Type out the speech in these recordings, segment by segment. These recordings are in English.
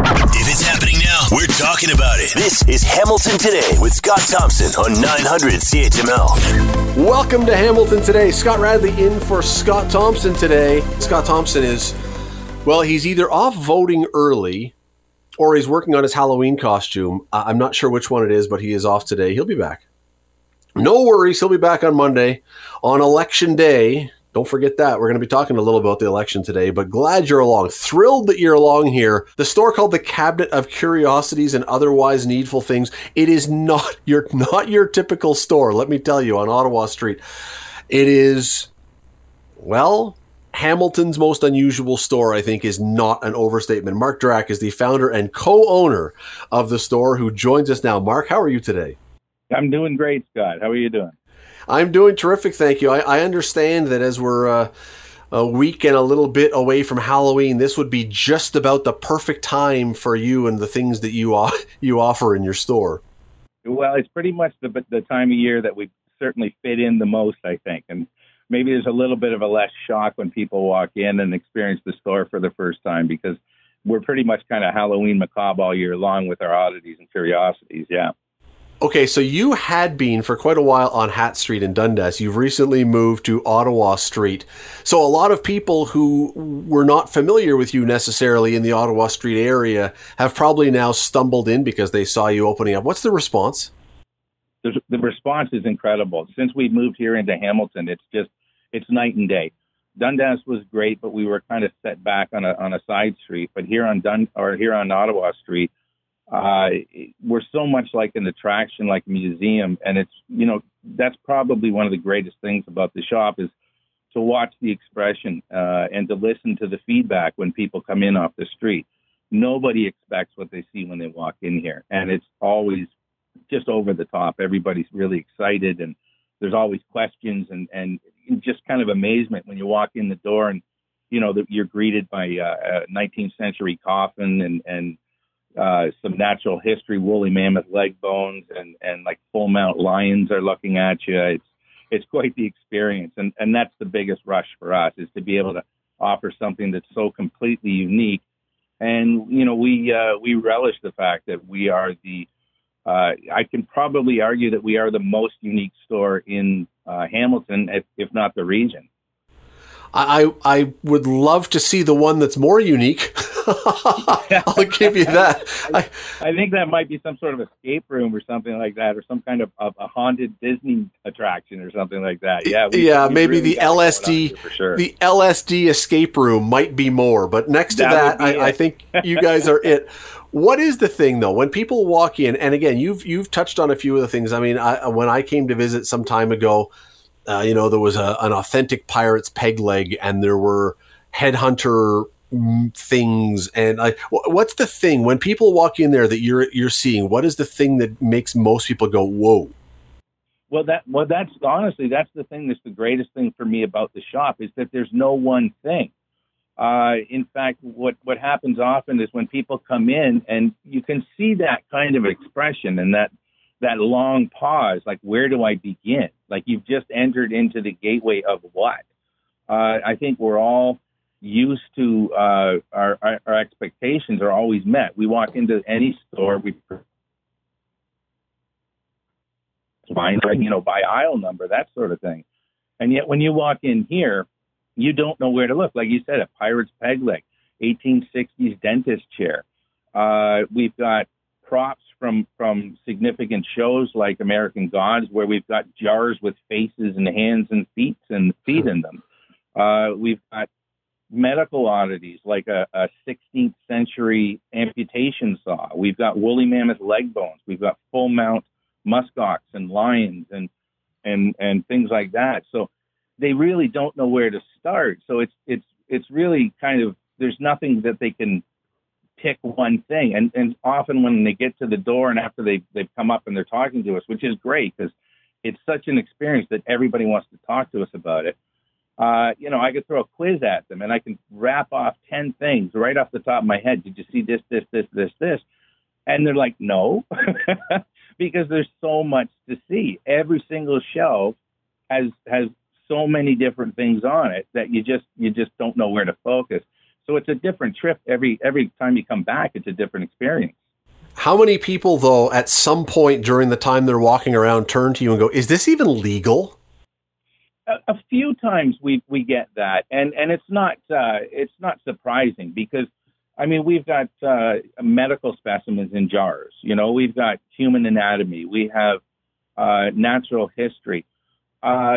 If it's happening now, we're talking about it. This is Hamilton Today with Scott Thompson on 900 CHML. Welcome to Hamilton today. Scott Radley in for Scott Thompson today. Scott Thompson is, well, he's either off voting early or he's working on his Halloween costume. I'm not sure which one it is, but he is off today. He'll be back. No worries, he'll be back on Monday on election day. Don't forget that. We're going to be talking a little about the election today, but glad you're along. Thrilled that you're along here. The store called the Cabinet of Curiosities and Otherwise Needful Things. It is not your not your typical store, let me tell you, on Ottawa Street. It is well, Hamilton's most unusual store, I think, is not an overstatement. Mark Drack is the founder and co-owner of the store who joins us now. Mark, how are you today? I'm doing great, Scott. How are you doing? I'm doing terrific, thank you. I, I understand that as we're uh, a week and a little bit away from Halloween, this would be just about the perfect time for you and the things that you you offer in your store. Well, it's pretty much the the time of year that we certainly fit in the most, I think, and maybe there's a little bit of a less shock when people walk in and experience the store for the first time because we're pretty much kind of Halloween macabre all year long with our oddities and curiosities. Yeah. Okay, so you had been for quite a while on Hatt Street in Dundas. You've recently moved to Ottawa Street. So a lot of people who were not familiar with you necessarily in the Ottawa Street area have probably now stumbled in because they saw you opening up. What's the response? The, the response is incredible. Since we moved here into Hamilton, it's just it's night and day. Dundas was great, but we were kind of set back on a on a side street. But here on Dun or here on Ottawa Street, uh, we're so much like an attraction, like a museum, and it's you know that's probably one of the greatest things about the shop is to watch the expression uh, and to listen to the feedback when people come in off the street. Nobody expects what they see when they walk in here, and it's always just over the top. Everybody's really excited, and there's always questions and and just kind of amazement when you walk in the door and you know that you're greeted by uh, a 19th century coffin and and uh, some natural history, woolly mammoth leg bones, and and like full mount lions are looking at you. It's it's quite the experience, and and that's the biggest rush for us is to be able to offer something that's so completely unique. And you know, we uh, we relish the fact that we are the. Uh, I can probably argue that we are the most unique store in uh, Hamilton, if, if not the region. I I would love to see the one that's more unique. I'll give you that. I, I, think that might be some sort of escape room or something like that, or some kind of, of a haunted Disney attraction or something like that. Yeah, we, yeah, we maybe really the LSD, sure. the LSD escape room might be more, but next to that, that I, I think you guys are it. What is the thing though? When people walk in, and again, you've you've touched on a few of the things. I mean, I, when I came to visit some time ago, uh, you know, there was a, an authentic pirate's peg leg, and there were headhunter things and I, what's the thing when people walk in there that you're you're seeing what is the thing that makes most people go whoa well that well that's honestly that's the thing that's the greatest thing for me about the shop is that there's no one thing. Uh, in fact what what happens often is when people come in and you can see that kind of expression and that that long pause like where do i begin? Like you've just entered into the gateway of what? Uh, i think we're all used to uh, our, our, our expectations are always met. We walk into any store, we find you know by aisle number, that sort of thing. And yet when you walk in here, you don't know where to look. Like you said, a pirate's peg leg, 1860s dentist chair. Uh, we've got props from from significant shows like American Gods, where we've got jars with faces and hands and feet and feet in them. Uh, we've got medical oddities like a, a 16th century amputation saw. We've got woolly mammoth leg bones. We've got full mount muskox and lions and and and things like that. So they really don't know where to start. So it's it's it's really kind of there's nothing that they can pick one thing. And and often when they get to the door and after they they've come up and they're talking to us, which is great because it's such an experience that everybody wants to talk to us about it uh, you know, I could throw a quiz at them and I can rap off 10 things right off the top of my head. Did you see this, this, this, this, this? And they're like, no, because there's so much to see. Every single shelf has, has so many different things on it that you just, you just don't know where to focus. So it's a different trip every every time you come back. It's a different experience. How many people, though, at some point during the time they're walking around, turn to you and go, "Is this even legal?" A, a few times we we get that, and and it's not uh, it's not surprising because I mean we've got uh, medical specimens in jars. You know, we've got human anatomy. We have uh, natural history. Uh,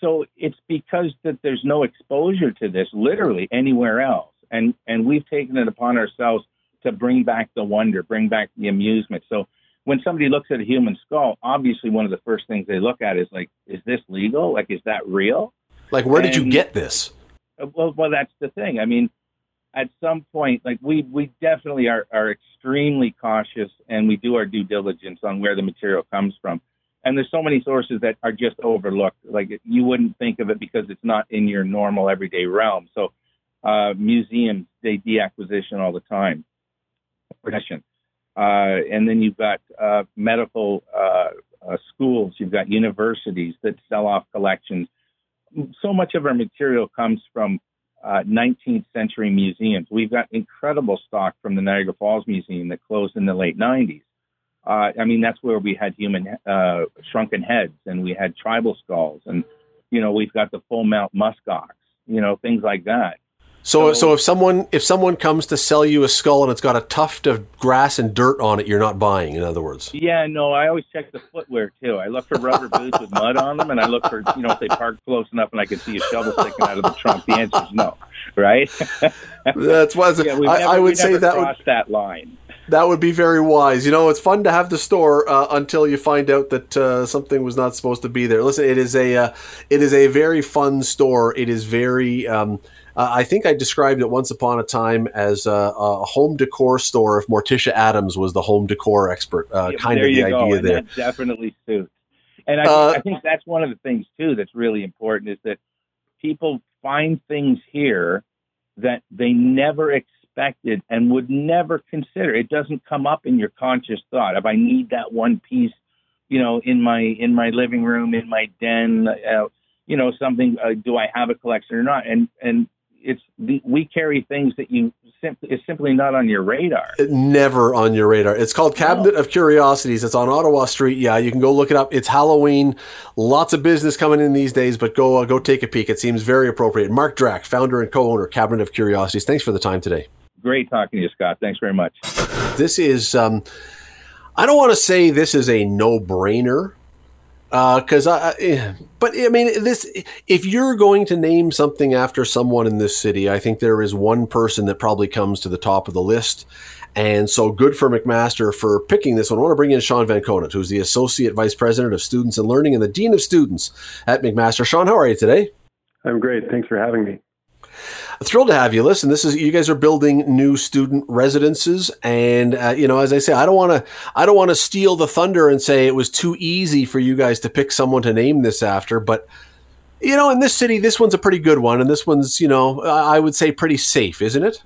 so it's because that there's no exposure to this literally anywhere else, and and we've taken it upon ourselves to bring back the wonder, bring back the amusement. So when somebody looks at a human skull, obviously one of the first things they look at is like, is this legal? Like, is that real? Like, where and, did you get this? Well, well, that's the thing. I mean, at some point, like we we definitely are are extremely cautious, and we do our due diligence on where the material comes from. And there's so many sources that are just overlooked. Like you wouldn't think of it because it's not in your normal everyday realm. So uh, museums they deacquisition all the time profession. Uh, and then you've got uh, medical uh, uh, schools, you've got universities that sell off collections. So much of our material comes from 19th uh, century museums. We've got incredible stock from the Niagara Falls Museum that closed in the late 90s. Uh, I mean, that's where we had human shrunken heads and we had tribal skulls, and you know we've got the full mount muskox, you know things like that. So, so if someone if someone comes to sell you a skull and it's got a tuft of grass and dirt on it, you're not buying. In other words. Yeah, no. I always check the footwear too. I look for rubber boots with mud on them, and I look for you know if they park close enough and I can see a shovel sticking out of the trunk. The answer is no, right? That's why yeah, never, I, I, would say that would that line. That would be very wise. You know, it's fun to have the store uh, until you find out that uh, something was not supposed to be there. Listen, it is a uh, it is a very fun store. It is very. Um, uh, I think I described it once upon a time as a, a, home decor store. If Morticia Addams was the home decor expert, uh, yeah, kind of the idea and there. definitely suits. And I, uh, I think that's one of the things too that's really important is that people find things here that they never expected and would never consider. It doesn't come up in your conscious thought. If I need that one piece, you know, in my in my living room, in my den, uh, you know, something. Uh, do I have a collection or not? And and it's we carry things that you simply is simply not on your radar. Never on your radar. It's called Cabinet no. of Curiosities. It's on Ottawa Street. Yeah, you can go look it up. It's Halloween. Lots of business coming in these days, but go uh, go take a peek. It seems very appropriate. Mark Drack, founder and co-owner, Cabinet of Curiosities. Thanks for the time today. Great talking to you, Scott. Thanks very much. This is. Um, I don't want to say this is a no-brainer because uh, I, eh, but I mean, this if you're going to name something after someone in this city, I think there is one person that probably comes to the top of the list. And so good for McMaster for picking this one. I want to bring in Sean Van Koughnett, who's the Associate Vice President of Students and Learning and the Dean of Students at McMaster. Sean, how are you today? I'm great. Thanks for having me thrilled to have you. Listen, this is you guys are building new student residences, and uh, you know, as I say, I don't want to, I don't want to steal the thunder and say it was too easy for you guys to pick someone to name this after, but you know, in this city, this one's a pretty good one, and this one's, you know, I would say pretty safe, isn't it?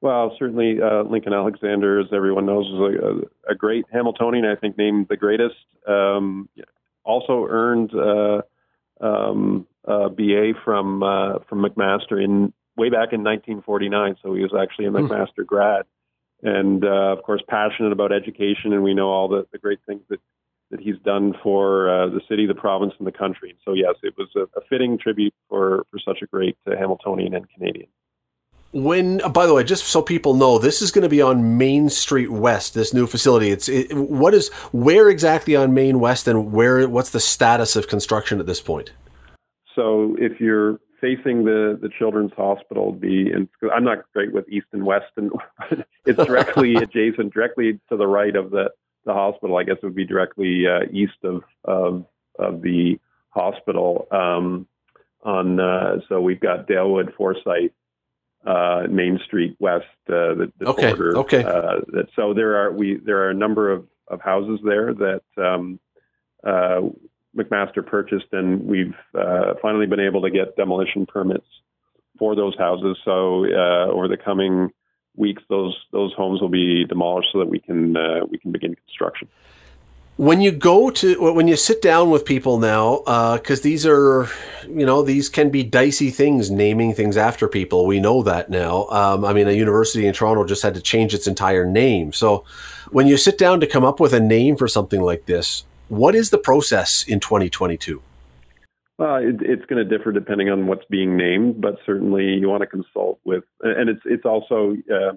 Well, certainly uh, Lincoln Alexander, as everyone knows, is a, a, great Hamiltonian. I think named the greatest. Um, also earned uh, um, uh, BA from uh, from McMaster in way back in 1949. So he was actually a hmm. McMaster mm. grad, and uh, of course passionate about education. And we know all the, the great things that that he's done for uh, the city, the province, and the country. So yes, it was a, a fitting tribute for for such a great uh, Hamiltonian and Canadian. When, uh, by the way, just so people know, this is going to be on Main Street West. This new facility. It's it, what is where exactly on Main West, and where? What's the status of construction at this point? So if you're facing the the children's hospital, be and I'm not great with east and west, and it's directly adjacent, directly to the right of the the hospital. I guess it would be directly uh, east of of of the hospital. Um, on uh, so we've got Dalewood, Forsyth, uh, Main Street West, uh, the, the okay, border. Okay. Uh, that, so there are we there are a number of, of houses there that um, uh, McMaster purchased, and we've uh, finally been able to get demolition permits for those houses. So uh, over the coming weeks, those those homes will be demolished so that we can uh, we can begin construction. When you go to when you sit down with people now, because uh, these are, you know, these can be dicey things. Naming things after people, we know that now. Um, I mean, a university in Toronto just had to change its entire name. So, when you sit down to come up with a name for something like this, what is the process in 2022? Uh, it, it's going to differ depending on what's being named, but certainly you want to consult with, and it's it's also uh,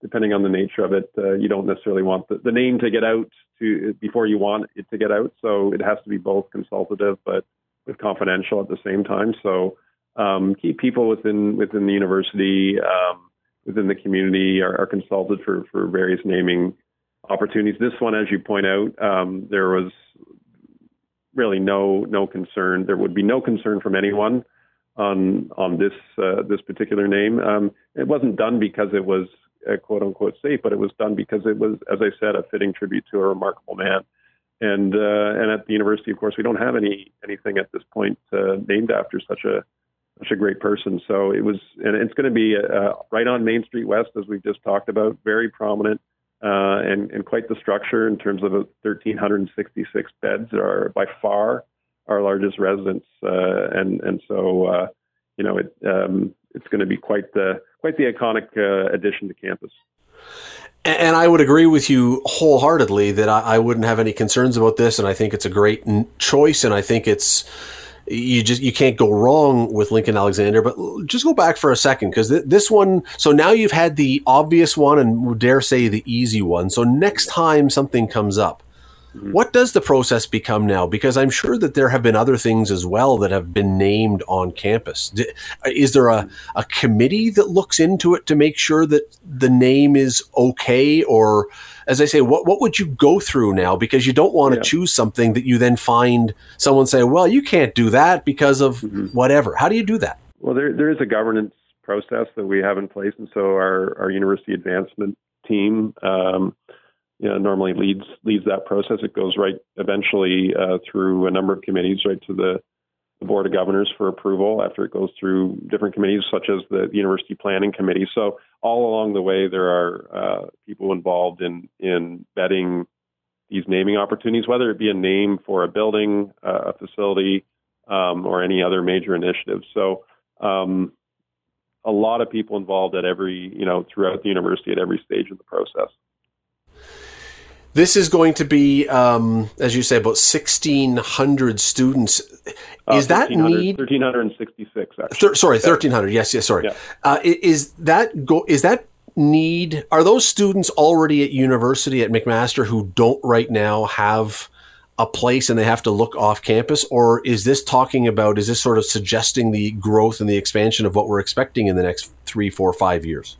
depending on the nature of it. Uh, you don't necessarily want the, the name to get out to before you want it to get out, so it has to be both consultative but but confidential at the same time. So um, keep people within within the university, um, within the community, are, are, consulted for for various naming opportunities. This one, as you point out, um, there was really no no concern. There would be no concern from anyone on on this uh, this particular name. Um, it wasn't done because it was uh, quote unquote safe, but it was done because it was, as I said, a fitting tribute to a remarkable man. And uh, and at the university, of course, we don't have any anything at this point uh, named after such a such a great person. So it was, and it's going to be uh, right on Main Street West, as we've just talked about, very prominent uh, and, and quite the structure in terms of 1,366 beds are by far our largest residence, uh, and and so uh, you know it um, it's going to be quite the quite the iconic uh, addition to campus. And I would agree with you wholeheartedly that I, I wouldn't have any concerns about this, and I think it's a great choice, and I think it's you just you can't go wrong with Lincoln Alexander. But just go back for a second because th- this one. So now you've had the obvious one and dare say the easy one. So next time something comes up, mm-hmm. what does the process become now? Because I'm sure that there have been other things as well that have been named on campus. Is there a, a committee that looks into it to make sure that the name is okay or as I say, what what would you go through now? Because you don't want to yeah. choose something that you then find someone say, well, you can't do that because of mm-hmm. whatever. How do you do that? Well, there there is a governance process that we have in place, and so our our university advancement team. Um, you know, normally leads leads that process. It goes right eventually uh, through a number of committees, right to the the Board of Governors for approval after it goes through different committees, such as the University Planning Committee. So all along the way, there are uh, people involved in in vetting these naming opportunities, whether it be a name for a building, uh, a facility, um, or any other major initiative. So um, a lot of people involved at every, you know, throughout the university at every stage of the process. This is going to be, um, as you say, about 1,600 students. Uh, is that need 1,366? Th- sorry, 1,300. Yes, yes. Sorry. Yeah. Uh, is that go? Is that need? Are those students already at university at McMaster who don't right now have a place and they have to look off campus, or is this talking about? Is this sort of suggesting the growth and the expansion of what we're expecting in the next three, four, five years?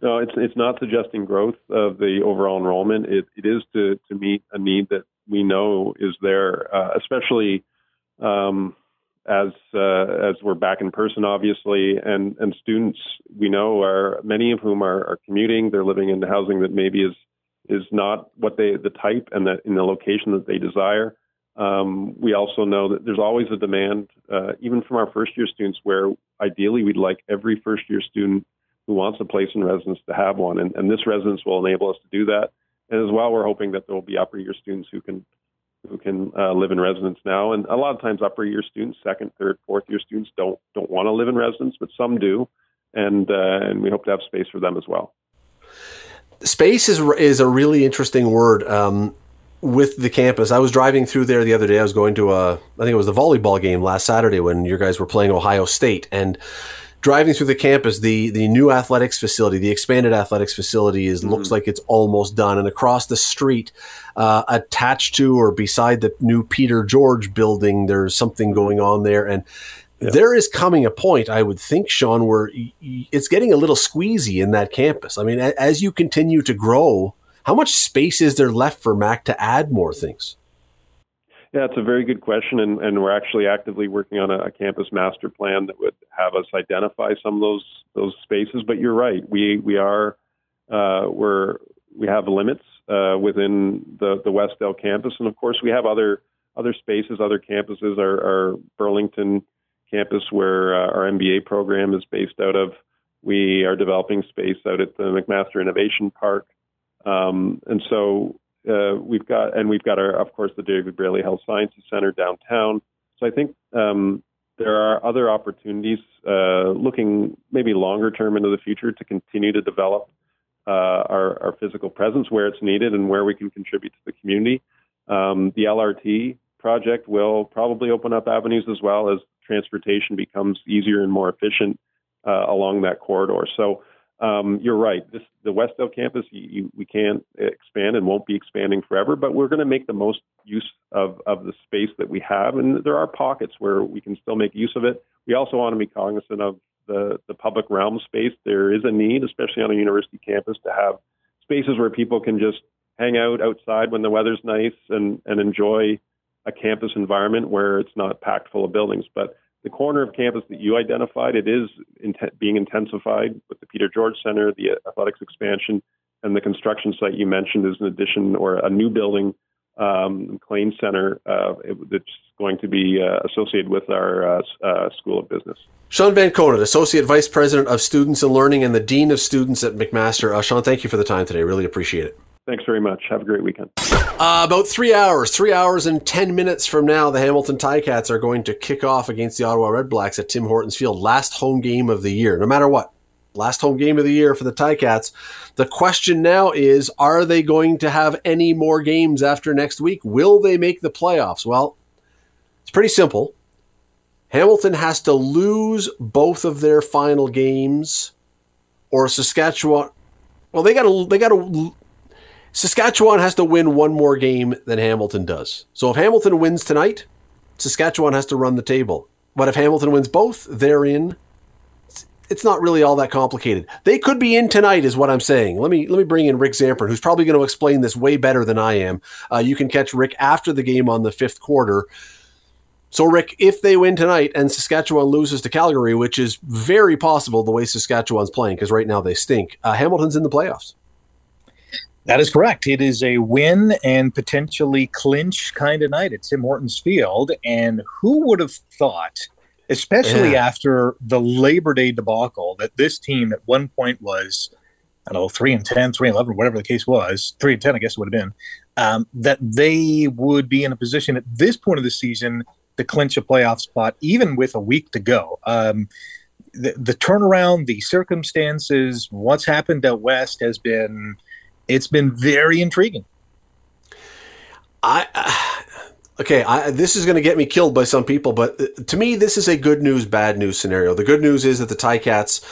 No, it's it's not suggesting growth of the overall enrollment. It it is to to meet a need that we know is there, uh, especially um, as uh, as we're back in person, obviously, and and students we know are many of whom are, are commuting. They're living in the housing that maybe is is not what they the type and that in the location that they desire. Um, we also know that there's always a demand, uh, even from our first year students, where ideally we'd like every first year student who wants a place in residence to have one. And, and this residence will enable us to do that. And as well, we're hoping that there will be upper year students who can who can uh, live in residence now. And a lot of times, upper year students, second, third, fourth year students don't don't want to live in residence, but some do, and uh, and we hope to have space for them as well. Space is is a really interesting word. Um, with the campus, I was driving through there the other day. I was going to a, I think it was the volleyball game last Saturday when you guys were playing Ohio State, and driving through the campus, the the new athletics facility, the expanded athletics facility, is mm-hmm. looks like it's almost done. And across the street, uh, attached to or beside the new Peter George building, there's something going on there, and. Yeah. There is coming a point, I would think, Sean, where it's getting a little squeezy in that campus. I mean, as you continue to grow, how much space is there left for Mac to add more things? Yeah, it's a very good question, and, and we're actually actively working on a, a, campus master plan that would have us identify some of those those spaces. But you're right, we we are uh, we're we have limits uh, within the the Westdale campus, and of course we have other other spaces, other campuses. Our, our Burlington campus, where uh, our MBA program is based out of, we are developing space out at the McMaster Innovation Park, um, and so uh, we've got and we've got our of course the David Braley Health Sciences Center downtown. So I think um, there are other opportunities uh, looking maybe longer term into the future to continue to develop uh, our, our, physical presence where it's needed and where we can contribute to the community. Um, the LRT project will probably open up avenues as well as transportation becomes easier and more efficient uh, along that corridor. So um, you're right. This, the Westdale campus, you, you, we can't expand and won't be expanding forever, but we're going to make the most use of, of the space that we have. And there are pockets where we can still make use of it. We also want to be cognizant of the, the public realm space. There is a need, especially on a university campus, to have spaces where people can just hang out outside when the weather's nice and, and enjoy a campus environment where it's not packed full of buildings. But the corner of campus that you identified, it is being intensified with the Peter George Center, the athletics expansion, and the construction site you mentioned is an addition or a new building, um, McLean Center, uh, that's going to be uh, associated with our uh, uh, School of Business. Sean Van Koughnett, Associate Vice President of Students and Learning and the Dean of Students at McMaster. Uh, Sean, thank you for the time today. Really appreciate it. Thanks very much. Have a great weekend. Uh, about three hours, three hours and 10 minutes from now, the Hamilton Ticats are going to kick off against the Ottawa Redblacks at Tim Hortons Field. Last home game of the year, no matter what. Last home game of the year for the Ticats. The question now is are they going to have any more games after next week? Will they make the playoffs? Well, it's pretty simple. Hamilton has to lose both of their final games, or Saskatchewan. Well, they got to they got to Saskatchewan has to win one more game than Hamilton does. So if Hamilton wins tonight, Saskatchewan has to run the table. But if Hamilton wins both, they're in. It's not really all that complicated. They could be in tonight, is what I'm saying. Let me let me bring in Rick Zamperin, who's probably going to explain this way better than I am. Uh, you can catch Rick after the game on the fifth quarter. So, Rick, if they win tonight and Saskatchewan loses to Calgary, which is very possible the way Saskatchewan's playing, because right now they stink, uh, Hamilton's in the playoffs. That is correct. It is a win and potentially clinch kind of night at Tim Hortons Field. And who would have thought, especially yeah. after the Labor Day debacle, that this team at one point was, I don't know, 3 and 10, 3 and 11, whatever the case was, 3 and 10, I guess it would have been, um, that they would be in a position at this point of the season to clinch a playoff spot, even with a week to go. Um, the, the turnaround, the circumstances, what's happened out west has been it's been very intriguing. I. Uh, okay, I, this is going to get me killed by some people, but uh, to me, this is a good news, bad news scenario. The good news is that the Ticats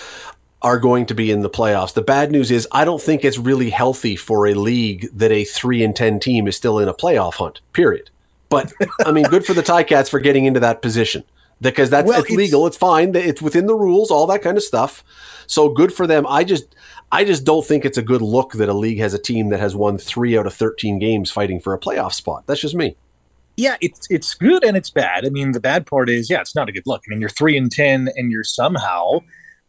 are going to be in the playoffs. The bad news is I don't think it's really healthy for a league that a three and ten team is still in a playoff hunt. Period. But I mean, good for the Ticats for getting into that position because that's well, it's, it's legal. It's fine. It's within the rules. All that kind of stuff. So good for them. I just I just don't think it's a good look that a league has a team that has won three out of 13 games fighting for a playoff spot. That's just me. Yeah, it's it's good and it's bad. I mean, the bad part is, yeah, it's not a good look. I mean, you're three and ten, and you're somehow,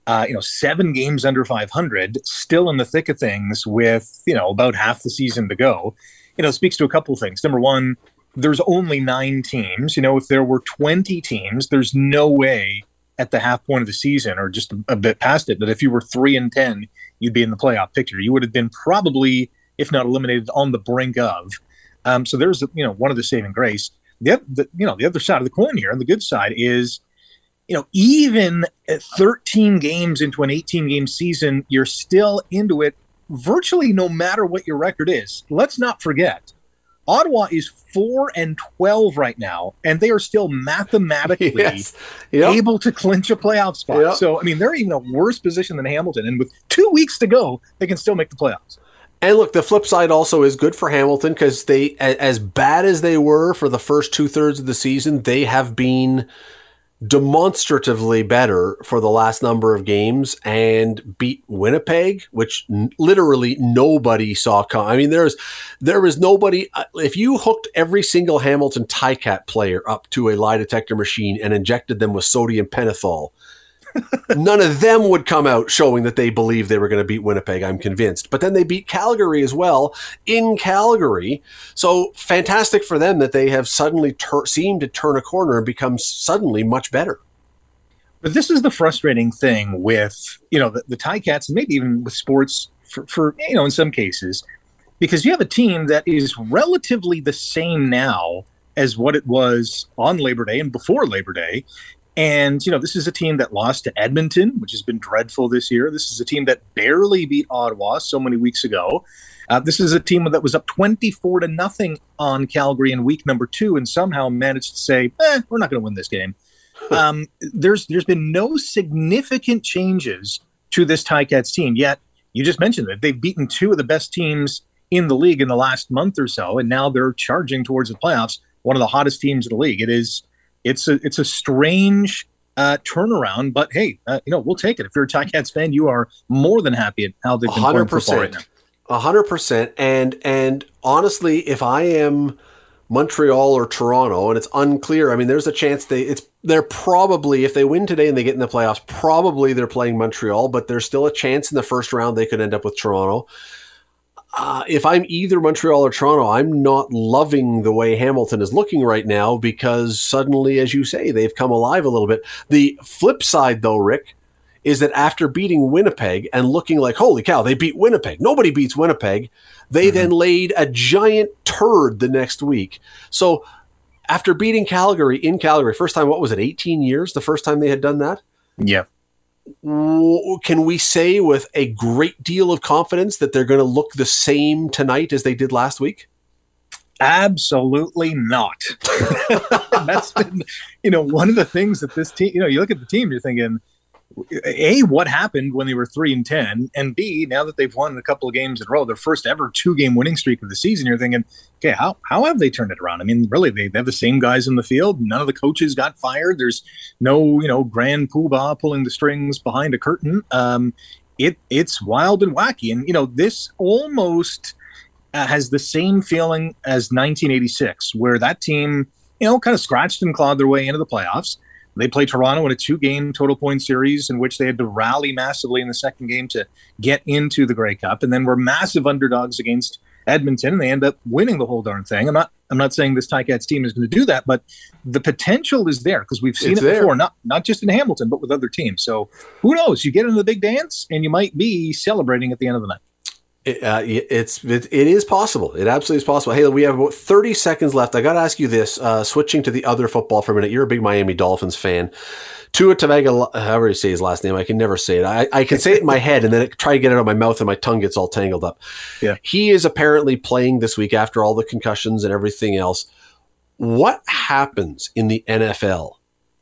uh, you know, seven games under 500, still in the thick of things with you know about half the season to go. You know, speaks to a couple things. Number one, there's only nine teams. You know, if there were 20 teams, there's no way at the half point of the season or just a bit past it that if you were three and ten, you'd be in the playoff picture. You would have been probably, if not eliminated, on the brink of. Um, so there's you know one of the saving grace. The, the you know the other side of the coin here, and the good side is, you know, even at 13 games into an 18 game season, you're still into it virtually no matter what your record is. Let's not forget Ottawa is four and twelve right now, and they are still mathematically yes. yep. able to clinch a playoff spot. Yep. So, I mean, they're even a worse position than Hamilton, and with two weeks to go, they can still make the playoffs. And look, the flip side also is good for Hamilton because they, as bad as they were for the first two thirds of the season, they have been demonstratively better for the last number of games and beat Winnipeg, which n- literally nobody saw come. I mean, there's there was nobody. Uh, if you hooked every single Hamilton Ticat player up to a lie detector machine and injected them with sodium pentothal, none of them would come out showing that they believe they were going to beat Winnipeg. I'm convinced. But then they beat Calgary as well in Calgary. So fantastic for them that they have suddenly ter- seemed to turn a corner and become suddenly much better. But this is the frustrating thing with you know the, the Ticats and maybe even with sports for, for you know in some cases because you have a team that is relatively the same now as what it was on Labor Day and before Labor Day. And, you know, this is a team that lost to Edmonton, which has been dreadful this year. This is a team that barely beat Ottawa so many weeks ago. Uh, this is a team that was up 24 to nothing on Calgary in week number two and somehow managed to say, eh, we're not going to win this game. um, there's There's been no significant changes to this Ticats team, yet you just mentioned that they've beaten two of the best teams in the league in the last month or so, and now they're charging towards the playoffs. One of the hottest teams in the league. It is. It's a. It's a strange uh, turnaround, but hey, uh, you know we'll take it. If you're a Ticats fan, you are more than happy at how they've been 100%, playing football right now. A hundred percent. And and honestly, if I am Montreal or Toronto, and it's unclear. I mean, there's a chance they it's they're probably if they win today and they get in the playoffs, probably they're playing Montreal, but there's still a chance in the first round they could end up with Toronto uh, if I'm either Montreal or Toronto, I'm not loving the way Hamilton is looking right now because suddenly, as you say, they've come alive a little bit. The flip side, though, Rick, is that after beating Winnipeg and looking like, holy cow, they beat Winnipeg, nobody beats Winnipeg, they mm-hmm. then laid a giant turd the next week. So after beating Calgary in Calgary, first time, what was it, 18 years, the first time they had done that? Yeah can we say with a great deal of confidence that they're going to look the same tonight as they did last week? Absolutely not. That's been, you know, one of the things that this team, you know, you look at the team, you're thinking, a what happened when they were three and ten, and b now that they've won a couple of games in a row, their first ever two game winning streak of the season. You're thinking, okay, how how have they turned it around? I mean, really, they, they have the same guys in the field. None of the coaches got fired. There's no you know grand poobah pulling the strings behind a curtain. Um, it it's wild and wacky, and you know this almost uh, has the same feeling as 1986, where that team you know kind of scratched and clawed their way into the playoffs they play Toronto in a two game total point series in which they had to rally massively in the second game to get into the Grey Cup, and then were massive underdogs against Edmonton, and they end up winning the whole darn thing. I'm not I'm not saying this Ticats team is going to do that, but the potential is there because we've seen it's it there. before, not not just in Hamilton, but with other teams. So who knows? You get into the big dance, and you might be celebrating at the end of the night. It, uh, it's it, it is possible. It absolutely is possible. Hey, we have about thirty seconds left. I got to ask you this. Uh, switching to the other football for a minute. You're a big Miami Dolphins fan. Tua Tagovailoa, however you say his last name, I can never say it. I, I can say it in my head and then it, try to get it out of my mouth and my tongue gets all tangled up. Yeah, he is apparently playing this week after all the concussions and everything else. What happens in the NFL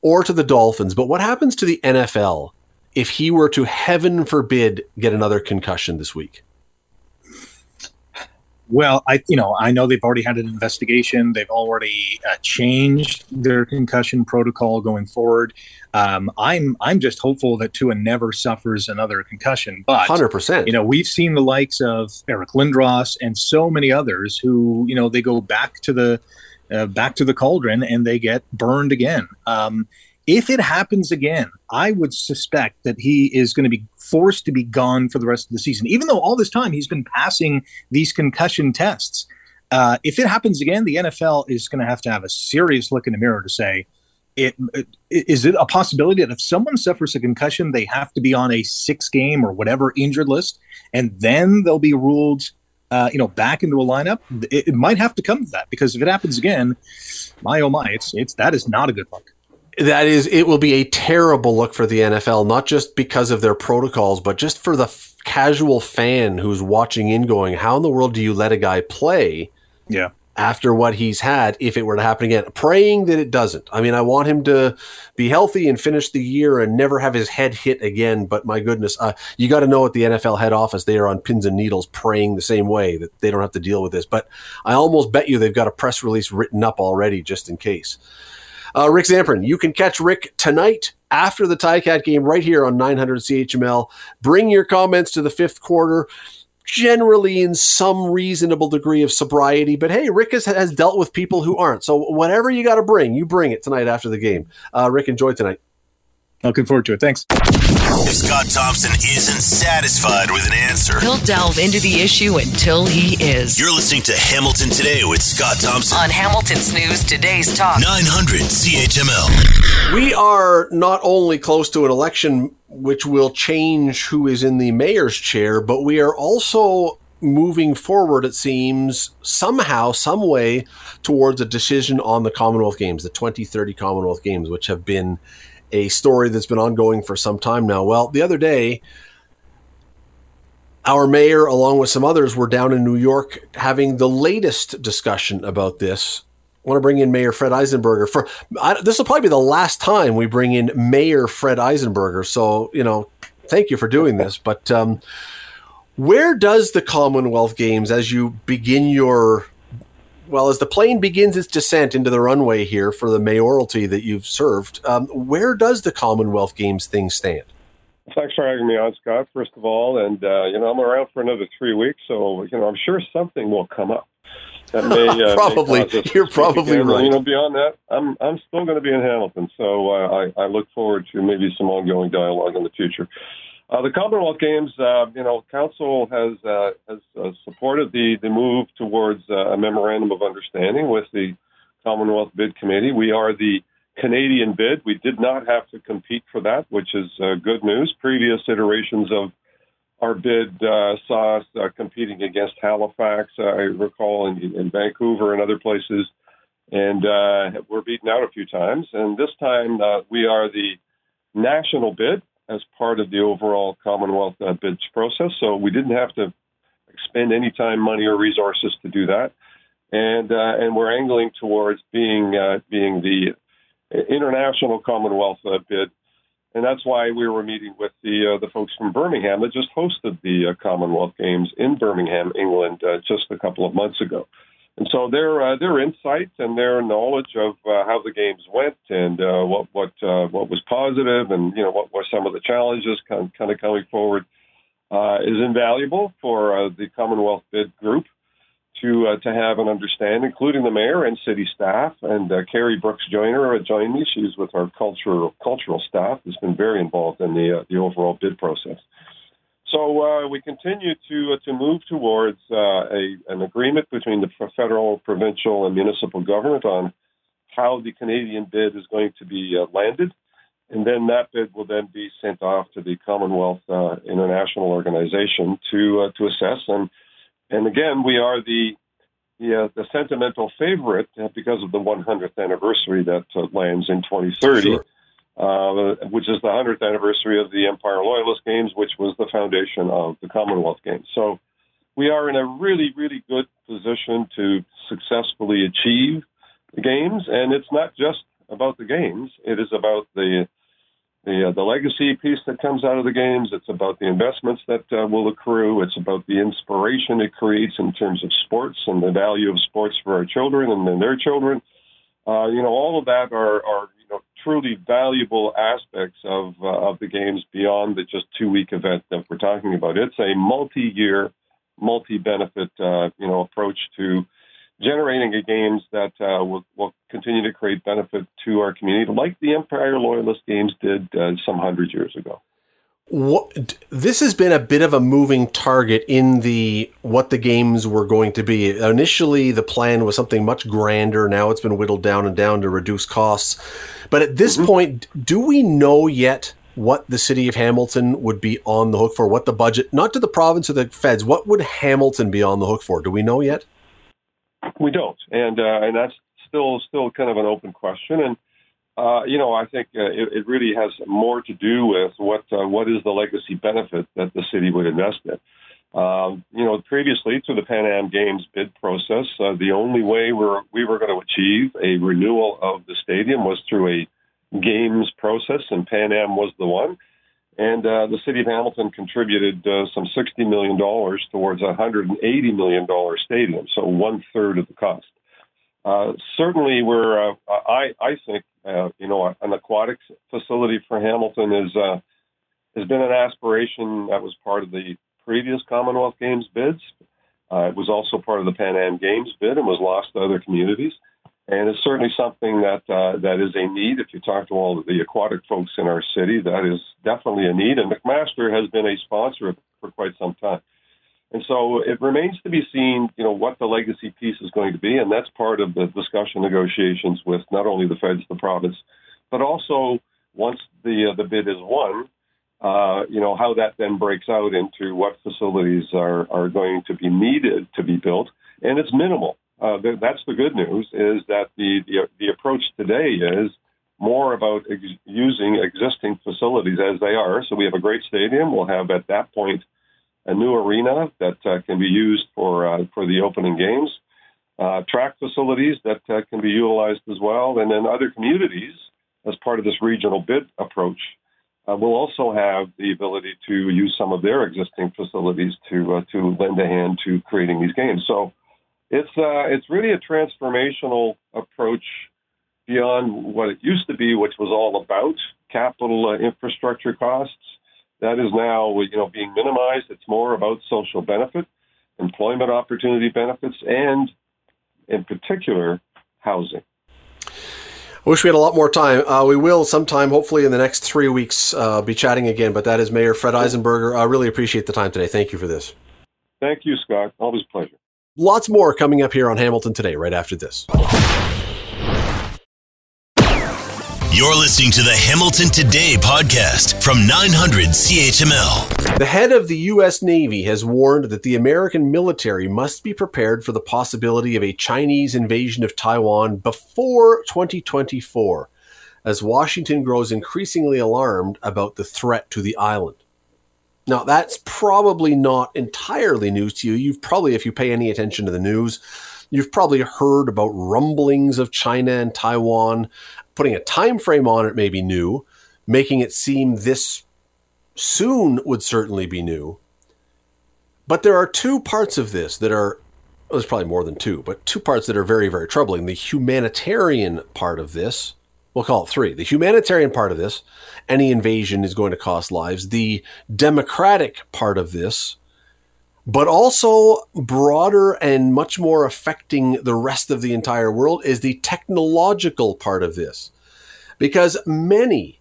or to the Dolphins? But what happens to the NFL if he were to, heaven forbid, get another concussion this week? Well, I you know I know they've already had an investigation. They've already uh, changed their concussion protocol going forward. Um, I'm I'm just hopeful that Tua never suffers another concussion. But hundred percent, you know we've seen the likes of Eric Lindros and so many others who you know they go back to the uh, back to the cauldron and they get burned again. Um, if it happens again, I would suspect that he is going to be forced to be gone for the rest of the season, even though all this time he's been passing these concussion tests. Uh, if it happens again, the NFL is going to have to have a serious look in the mirror to say, it, it, is it a possibility that if someone suffers a concussion, they have to be on a six game or whatever injured list, and then they'll be ruled, uh, you know, back into a lineup? It, it might have to come to that because if it happens again, my oh my, it's it's that is not a good look that is it will be a terrible look for the NFL not just because of their protocols but just for the f- casual fan who's watching in going how in the world do you let a guy play yeah. after what he's had if it were to happen again? Praying that it doesn't. I mean i want him to be healthy and finish the year and never have his head hit again but my goodness uh, you got to know at the nfl head office they are on pins and needles praying the same way that they don't have to deal with this. But i almost bet you they've got a press release written up already just in case uh, Rick Zamperin, you can catch Rick tonight after the Ticat game right here on 900 CHML. Bring your comments to the fifth quarter generally in some reasonable degree of sobriety. But hey, Rick has, has dealt with people who aren't. So whatever you got to bring, you bring it tonight after the game. Uh, Rick, enjoy tonight. Looking forward to it. Thanks. If Scott Thompson isn't satisfied with an answer, he'll delve into the issue until he is. You're listening to Hamilton Today with Scott Thompson on Hamilton's News Today's Talk 900 CHML. We are not only close to an election which will change who is in the mayor's chair, but we are also moving forward, it seems, somehow, some way towards a decision on the Commonwealth Games, the 2030 Commonwealth Games, which have been a story that's been ongoing for some time now. Well, the other day, our mayor, along with some others, were down in New York having the latest discussion about this. I want to bring in Mayor Fred Eisenberger. For I, this will probably be the last time we bring in Mayor Fred Eisenberger. So you know, thank you for doing this. But um, where does the Commonwealth Games, as you begin your well, as the plane begins its descent into the runway here for the mayoralty that you've served, um, where does the Commonwealth Games thing stand? Thanks for having me on, Scott. First of all, and uh, you know I'm around for another three weeks, so you know I'm sure something will come up. That may, uh, probably may you're probably again. right. You know, beyond that, I'm I'm still going to be in Hamilton, so uh, I I look forward to maybe some ongoing dialogue in the future. Uh, the Commonwealth Games, uh, you know, Council has uh, has uh, supported the the move towards uh, a memorandum of understanding with the Commonwealth Bid Committee. We are the Canadian bid. We did not have to compete for that, which is uh, good news. Previous iterations of our bid saw us competing against Halifax, I recall, in, in Vancouver and other places, and we're beaten out a few times. And this time, we are the national bid as part of the overall Commonwealth uh, bids process. So we didn't have to expend any time, money, or resources to do that. And uh, and we're angling towards being uh, being the international Commonwealth uh, bid, and that's why we were meeting with the uh, the folks from Birmingham that just hosted the uh, Commonwealth Games in Birmingham, England, just a couple of months ago. And so their uh, their insights and their knowledge of uh, how the games went and uh, what what uh, what was positive and you know what were some of the challenges kind kind of coming forward uh, is invaluable for uh, the Commonwealth bid group to uh, to have an understand, including the mayor and city staff. And uh, Carrie Brooks Joyner uh, joined me. She's with our cultural cultural staff. Has been very involved in the uh, the overall bid process. So uh, we continue to uh, to move towards uh, a, an agreement between the federal, provincial, and municipal government on how the Canadian bid is going to be uh, landed, and then that bid will then be sent off to the Commonwealth uh, International Organization to uh, to assess. And and again, we are the the, the sentimental favorite because of the 100th anniversary that lands in 2030. Sure uh, which is the 100th anniversary of the Empire Loyalist Games, which was the foundation of the Commonwealth Games. So we are in a really, really good position to successfully achieve the games, and it's not just about the games; it is about the the, uh, the legacy piece that comes out of the games. It's about the investments that uh, will accrue. It's about the inspiration it creates in terms of sports and the value of sports for our children and then their children. Uh, you know, all of that are, are truly valuable aspects of uh, of the games beyond the just two week event that we're talking about. It's a multi year, multi benefit uh, you know approach to generating a games that uh, will, will continue to create benefit to our community, like the Empire Loyalist Games did uh, some hundred years ago. What, this has been a bit of a moving target in the what the games were going to be. Initially, the plan was something much grander. Now it's been whittled down and down to reduce costs. But at this mm-hmm. point, do we know yet what the city of Hamilton would be on the hook for? What the budget, not to the province or the feds, what would Hamilton be on the hook for? Do we know yet? We don't, and uh, and that's still still kind of an open question. And uh, you know, I think uh, it, it, really has more to do with what uh, what is the legacy benefit that the city would invest in. Um, you know, previously to the Pan Am Games bid process, uh, the only way we're, we were going to achieve a renewal of the stadium was through a games process, and Pan Am was the one. And uh, the city of Hamilton contributed uh, some $60 million towards a $180 million stadium, so one third of the cost. Uh, certainly, we're, uh, I, I think, uh, you know, an aquatics facility for Hamilton is, uh, has been an aspiration that was part of the previous Commonwealth Games bids. Uh, it was also part of the Pan Am Games bid and was lost to other communities. And it's certainly something that uh, that is a need. If you talk to all of the aquatic folks in our city, that is definitely a need. And McMaster has been a sponsor for quite some time. And so it remains to be seen, you know, what the legacy piece is going to be, and that's part of the discussion negotiations with not only the feds, the province, but also once the uh, the bid is won, Uh, you know how that then breaks out into what facilities are, are going to be needed to be built, and it's minimal. Uh, th- that's the good news is that the, the, the approach today is more about ex- using existing facilities as they are. So we have a great stadium. We'll have at that point a new arena that uh, can be used for uh, for the opening games, uh, track facilities that uh, can be utilized as well, and then other communities as part of this regional bid approach uh, will also have the ability to use some of their existing facilities to uh, to lend a hand to creating these games. So it's uh, it's really a transformational approach beyond what it used to be, which was all about capital infrastructure costs. That is now you know being minimized. It's more about social benefit, employment opportunity benefits, and in particular housing. I wish we had a lot more time. Uh, we will sometime, hopefully in the next three weeks, uh, be chatting again. But that is Mayor Fred Eisenberger. I really appreciate the time today. Thank you for this. Thank you, Scott. Always a pleasure. Lots more coming up here on Hamilton today, right after this. You're listening to the Hamilton Today podcast from 900 CHML. The head of the U.S. Navy has warned that the American military must be prepared for the possibility of a Chinese invasion of Taiwan before 2024, as Washington grows increasingly alarmed about the threat to the island. Now, that's probably not entirely news to you. You've probably, if you pay any attention to the news, you've probably heard about rumblings of China and Taiwan putting a time frame on it may be new, making it seem this soon would certainly be new. But there are two parts of this that are well, there's probably more than two, but two parts that are very, very troubling. The humanitarian part of this, we'll call it three. The humanitarian part of this, any invasion is going to cost lives. The democratic part of this, but also broader and much more affecting the rest of the entire world is the technological part of this. Because many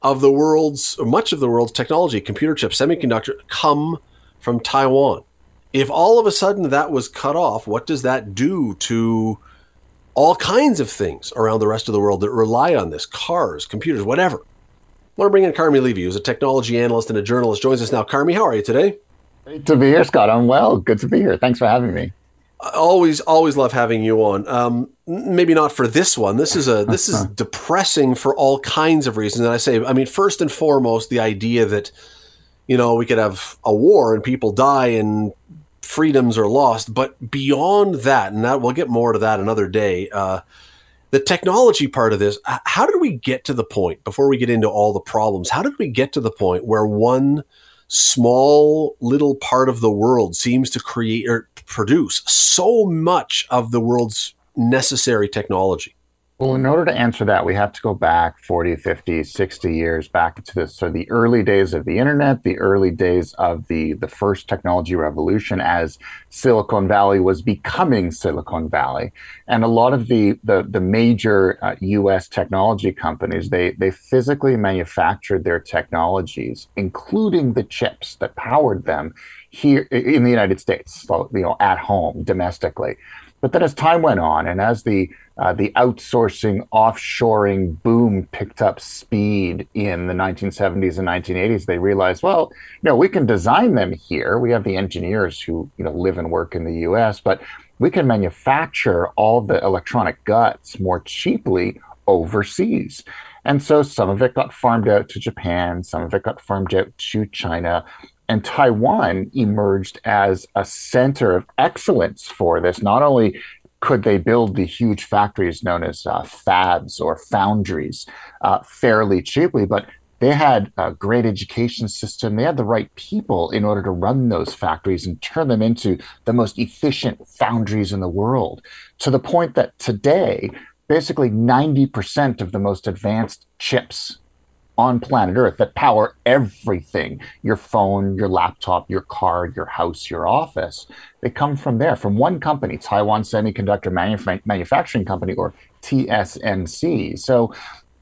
of the world's, or much of the world's technology, computer chips, semiconductor, come from Taiwan. If all of a sudden that was cut off, what does that do to all kinds of things around the rest of the world that rely on this? Cars, computers, whatever. I want to bring in Carmi Levy, who's a technology analyst and a journalist, joins us now. Carmi, how are you today? Great to be here, Scott. I'm well. Good to be here. Thanks for having me. I always, always love having you on. Um, maybe not for this one. This is a this is depressing for all kinds of reasons. And I say, I mean, first and foremost, the idea that you know we could have a war and people die and freedoms are lost. But beyond that, and that we'll get more to that another day. Uh, the technology part of this, how did we get to the point before we get into all the problems? How did we get to the point where one small little part of the world seems to create or produce so much of the world's necessary technology? Well, in order to answer that, we have to go back 40, 50, 60 years back to this. So the early days of the internet, the early days of the, the first technology revolution as Silicon Valley was becoming Silicon Valley. And a lot of the, the, the major uh, US technology companies, they, they physically manufactured their technologies, including the chips that powered them here in the United States, you know, at home, domestically. But then as time went on and as the uh, the outsourcing, offshoring boom picked up speed in the 1970s and 1980s, they realized, well, you know, we can design them here. We have the engineers who you know live and work in the U.S., but we can manufacture all the electronic guts more cheaply overseas. And so some of it got farmed out to Japan, some of it got farmed out to China, and Taiwan emerged as a center of excellence for this. Not only could they build the huge factories known as uh, fabs or foundries uh, fairly cheaply, but they had a great education system. They had the right people in order to run those factories and turn them into the most efficient foundries in the world. To the point that today, basically 90% of the most advanced chips on planet Earth that power everything your phone, your laptop, your car, your house, your office. They come from there, from one company, Taiwan Semiconductor Manuf- Manufacturing Company, or TSMC. So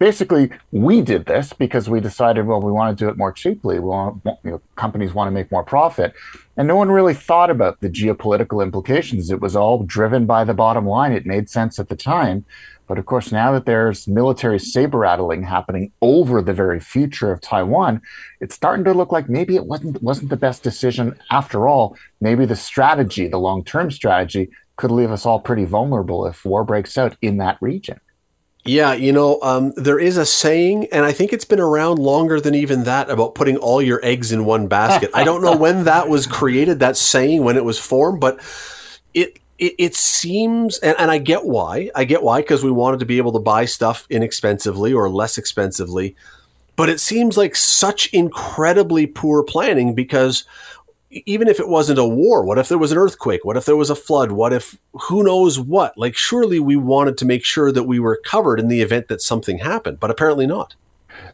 basically we did this because we decided, well, we want to do it more cheaply. We want, you know, companies want to make more profit. And no one really thought about the geopolitical implications. It was all driven by the bottom line. It made sense at the time. But of course, now that there's military saber rattling happening over the very future of Taiwan, it's starting to look like maybe it wasn't wasn't the best decision after all. Maybe the strategy, the long term strategy, could leave us all pretty vulnerable if war breaks out in that region. Yeah, you know, um, there is a saying, and I think it's been around longer than even that about putting all your eggs in one basket. I don't know when that was created, that saying, when it was formed, but it it, it seems, and, and I get why. I get why, because we wanted to be able to buy stuff inexpensively or less expensively. But it seems like such incredibly poor planning because even if it wasn't a war, what if there was an earthquake? What if there was a flood? What if who knows what? Like, surely we wanted to make sure that we were covered in the event that something happened, but apparently not.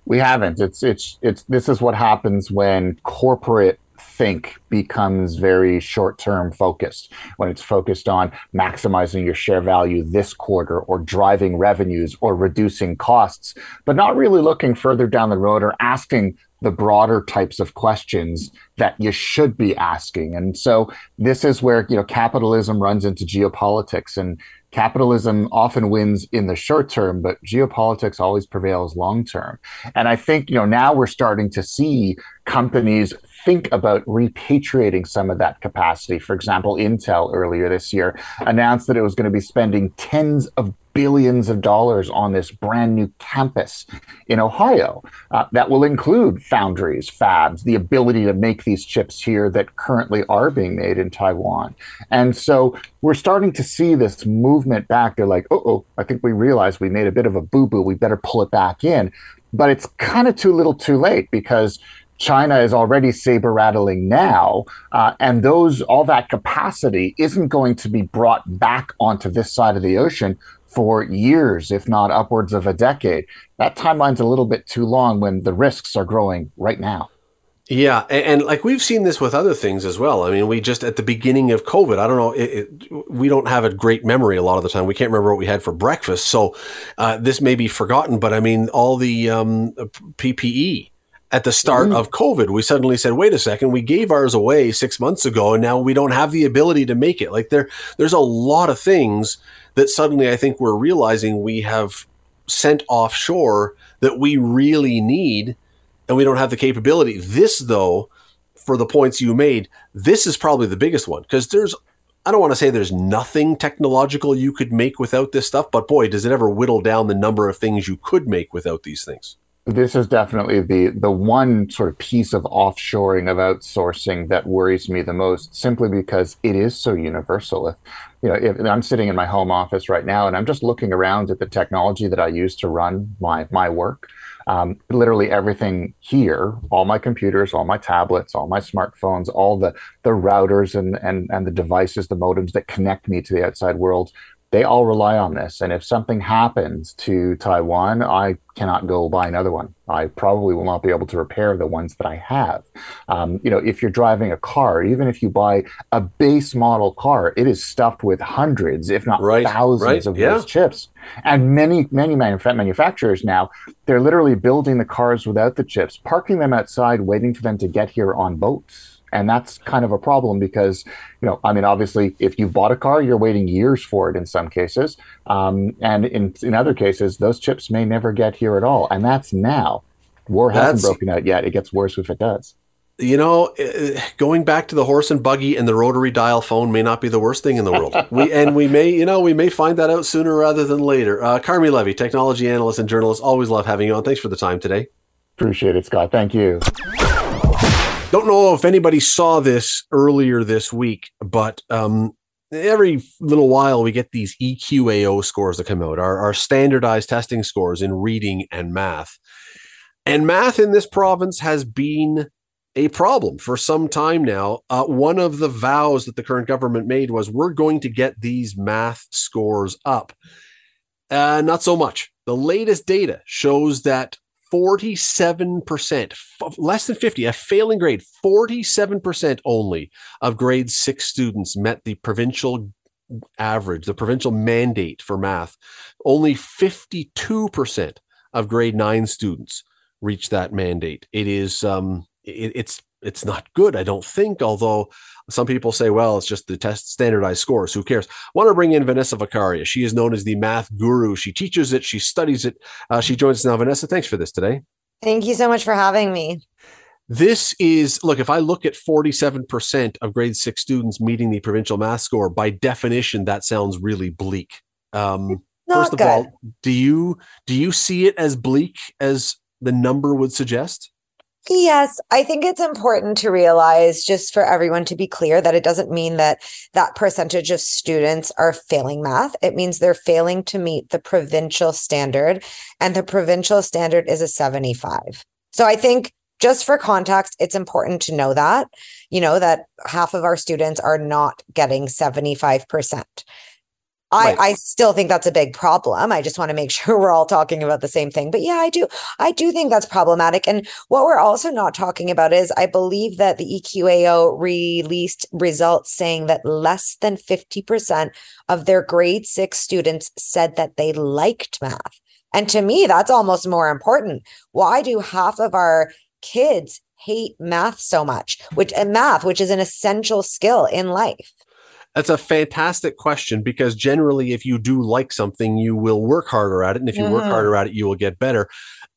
We haven't. It's it's it's this is what happens when corporate think becomes very short term focused when it's focused on maximizing your share value this quarter or driving revenues or reducing costs, but not really looking further down the road or asking the broader types of questions that you should be asking. And so this is where, you know, capitalism runs into geopolitics and capitalism often wins in the short term, but geopolitics always prevails long term. And I think, you know, now we're starting to see companies think about repatriating some of that capacity. For example, Intel earlier this year announced that it was going to be spending tens of billions of dollars on this brand new campus in Ohio uh, that will include foundries, fabs, the ability to make these chips here that currently are being made in Taiwan. And so we're starting to see this movement back. They're like, oh, I think we realized we made a bit of a boo boo. We better pull it back in. But it's kind of too little too late because China is already saber rattling now, uh, and those all that capacity isn't going to be brought back onto this side of the ocean for years, if not upwards of a decade. That timeline's a little bit too long when the risks are growing right now. Yeah, and, and, like we've seen this with other things as well. I mean, we just at the beginning of COVID, I don't know, it, it, we don't have a great memory a lot of the time. We can't remember what we had for breakfast, so uh, this may be forgotten. But I mean, all the um, PPE at the start mm-hmm. of COVID. We suddenly said, wait a second, we gave ours away six months ago and now we don't have the ability to make it. Like there, there's a lot of things that suddenly I think we're realizing we have sent offshore that we really need and we don't have the capability. This though, for the points you made, this is probably the biggest one because there's I don't want to say there's nothing technological you could make without this stuff, but boy, does it ever whittle down the number of things you could make without these things this is definitely the the one sort of piece of offshoring of outsourcing that worries me the most simply because it is so universal if you know if i'm sitting in my home office right now and i'm just looking around at the technology that i use to run my my work um, literally everything here all my computers all my tablets all my smartphones all the the routers and and and the devices the modems that connect me to the outside world they all rely on this. And if something happens to Taiwan, I cannot go buy another one. I probably will not be able to repair the ones that I have. Um, you know, if you're driving a car, even if you buy a base model car, it is stuffed with hundreds, if not right, thousands right, of yeah. those chips. And many, many manuf- manufacturers now, they're literally building the cars without the chips, parking them outside, waiting for them to get here on boats and that's kind of a problem because you know i mean obviously if you bought a car you're waiting years for it in some cases um, and in, in other cases those chips may never get here at all and that's now war hasn't broken out yet it gets worse if it does you know, going back to the horse and buggy and the rotary dial phone may not be the worst thing in the world. we and we may, you know, we may find that out sooner rather than later. Uh, Carmi Levy, technology analyst and journalist, always love having you on. Thanks for the time today. Appreciate it, Scott. Thank you. Don't know if anybody saw this earlier this week, but um, every little while we get these EQAO scores that come out, our, our standardized testing scores in reading and math. And math in this province has been a problem for some time now. Uh, one of the vows that the current government made was we're going to get these math scores up. Uh, not so much. The latest data shows that 47%, less than 50, a failing grade, 47% only of grade six students met the provincial average, the provincial mandate for math. Only 52% of grade nine students reached that mandate. It is um, it, it's it's not good, I don't think. Although some people say, well, it's just the test standardized scores. Who cares? Want to bring in Vanessa Vakharia. She is known as the math guru. She teaches it. She studies it. Uh, she joins us now. Vanessa, thanks for this today. Thank you so much for having me. This is look, if I look at 47% of grade six students meeting the provincial math score, by definition, that sounds really bleak. Um, first of good. all, do you do you see it as bleak as the number would suggest? Yes, I think it's important to realize, just for everyone to be clear, that it doesn't mean that that percentage of students are failing math. It means they're failing to meet the provincial standard, and the provincial standard is a 75. So I think just for context, it's important to know that, you know, that half of our students are not getting 75%. Right. I, I still think that's a big problem. I just want to make sure we're all talking about the same thing. But yeah, I do. I do think that's problematic. And what we're also not talking about is I believe that the EQAO released results saying that less than 50% of their grade six students said that they liked math. And to me, that's almost more important. Why do half of our kids hate math so much, which and math, which is an essential skill in life? That's a fantastic question because generally, if you do like something, you will work harder at it. And if you mm-hmm. work harder at it, you will get better.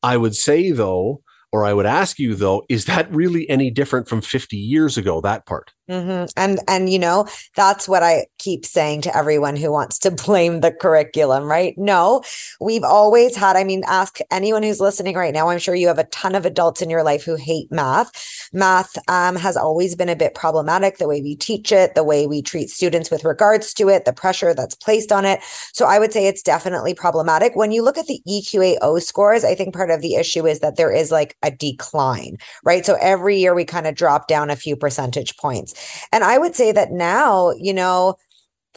I would say, though, or I would ask you, though, is that really any different from 50 years ago, that part? Mm-hmm. And and you know that's what I keep saying to everyone who wants to blame the curriculum, right? No, we've always had. I mean, ask anyone who's listening right now. I'm sure you have a ton of adults in your life who hate math. Math um, has always been a bit problematic. The way we teach it, the way we treat students with regards to it, the pressure that's placed on it. So I would say it's definitely problematic. When you look at the EQAO scores, I think part of the issue is that there is like a decline, right? So every year we kind of drop down a few percentage points. And I would say that now, you know,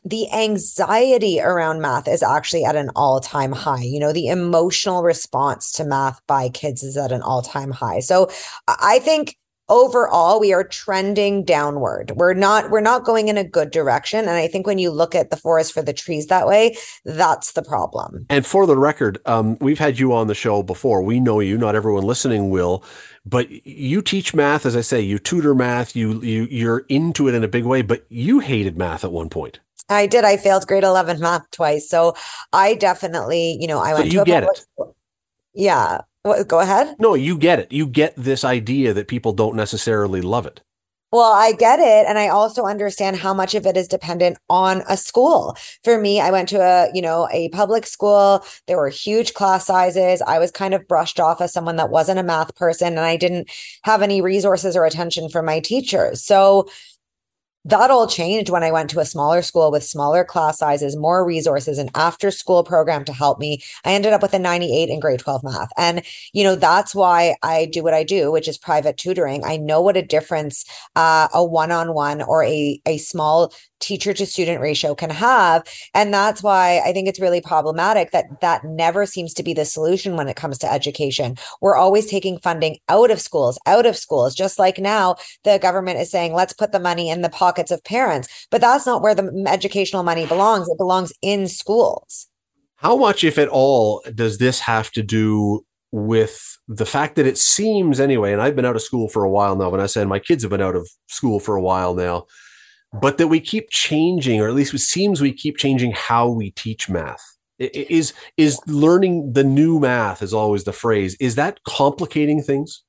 the anxiety around math is actually at an all time high. You know, the emotional response to math by kids is at an all time high. So I think overall we are trending downward. We're not we're not going in a good direction. And i think when you look at the forest for the trees that way that's the problem. And for the record um, we've had you on the show before. We know you. Not everyone listening will. But you teach math as i say you tutor math you you you're into it in a big way but you hated math at one point. I did. I failed grade 11 math twice. So i definitely you know i went so you to get it. school. yeah what, go ahead no you get it you get this idea that people don't necessarily love it well, I get it. And I also understand how much of it is dependent on a school. For me, I went to a, you know, a public school. There were huge class sizes. I was kind of brushed off as someone that wasn't a math person and I didn't have any resources or attention from my teachers. So that all changed when I went to a smaller school with smaller class sizes, more resources, an after school program to help me. I ended up with a 98 in grade 12 math. And, you know, that's why I do what I do, which is private tutoring. I know what a difference uh, a one on one or a, a small teacher to student ratio can have. And that's why i think it's really problematic that that never seems to be the solution when it comes to education. We're always taking funding out of schools out of schools just like now the government is saying let's put the money in the pockets of parents. But that's not where the educational money belongs. It belongs in schools. How much if at all does this have to do with the fact that it seems anyway and i've been out of school for a while now. When i said my kids have been out of school for a while now but that we keep changing, or at least it seems we keep changing how we teach math. Is is learning the new math is always the phrase. Is that complicating things?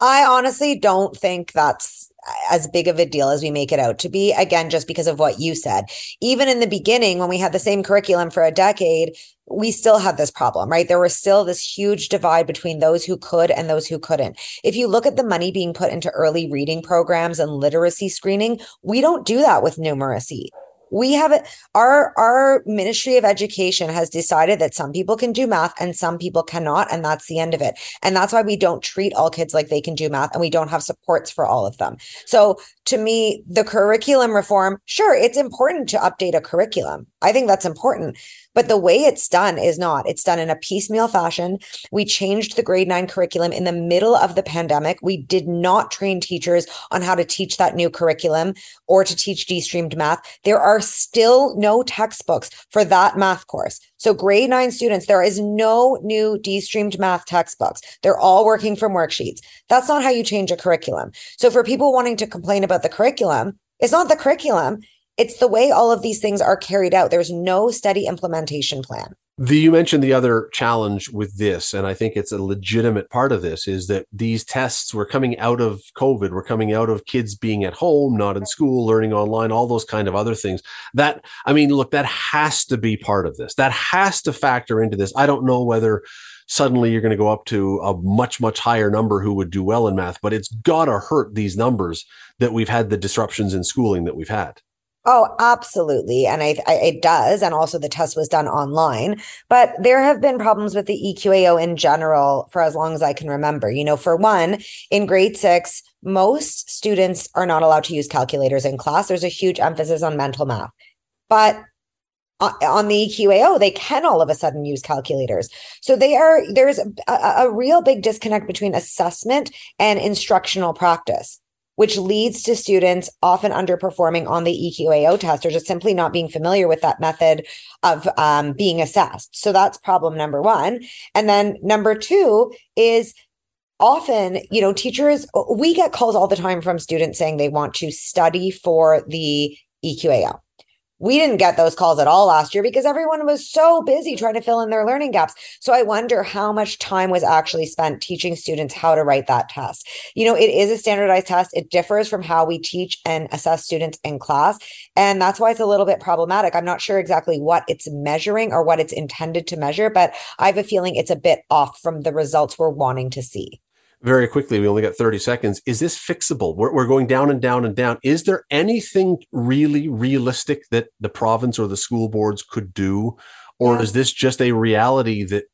I honestly don't think that's as big of a deal as we make it out to be. Again, just because of what you said. Even in the beginning, when we had the same curriculum for a decade, we still had this problem, right? There was still this huge divide between those who could and those who couldn't. If you look at the money being put into early reading programs and literacy screening, we don't do that with numeracy we have it our our ministry of education has decided that some people can do math and some people cannot and that's the end of it. And that's why we don't treat all kids like they can do math and we don't have supports for all of them. So to me the curriculum reform sure it's important to update a curriculum i think that's important but the way it's done is not. It's done in a piecemeal fashion. We changed the grade nine curriculum in the middle of the pandemic. We did not train teachers on how to teach that new curriculum or to teach de streamed math. There are still no textbooks for that math course. So, grade nine students, there is no new de-streamed math textbooks. They're all working from worksheets. That's not how you change a curriculum. So, for people wanting to complain about the curriculum, it's not the curriculum, it's the way all of these things are carried out. There's no steady implementation plan. The, you mentioned the other challenge with this, and I think it's a legitimate part of this, is that these tests were coming out of COVID, we're coming out of kids being at home, not in school, learning online, all those kind of other things. That, I mean, look, that has to be part of this. That has to factor into this. I don't know whether suddenly you're going to go up to a much, much higher number who would do well in math, but it's got to hurt these numbers that we've had the disruptions in schooling that we've had. Oh, absolutely. And I, I, it does. And also the test was done online. But there have been problems with the EQAO in general for as long as I can remember. You know, for one, in grade six, most students are not allowed to use calculators in class. There's a huge emphasis on mental math. But on the EQAO, they can all of a sudden use calculators. So they are there's a, a real big disconnect between assessment and instructional practice which leads to students often underperforming on the EQAO test or just simply not being familiar with that method of um, being assessed. So that's problem number one. And then number two is often, you know, teachers, we get calls all the time from students saying they want to study for the EQAO. We didn't get those calls at all last year because everyone was so busy trying to fill in their learning gaps. So I wonder how much time was actually spent teaching students how to write that test. You know, it is a standardized test. It differs from how we teach and assess students in class. And that's why it's a little bit problematic. I'm not sure exactly what it's measuring or what it's intended to measure, but I have a feeling it's a bit off from the results we're wanting to see very quickly, we only got 30 seconds. Is this fixable? We're, we're going down and down and down. Is there anything really realistic that the province or the school boards could do? Or yeah. is this just a reality that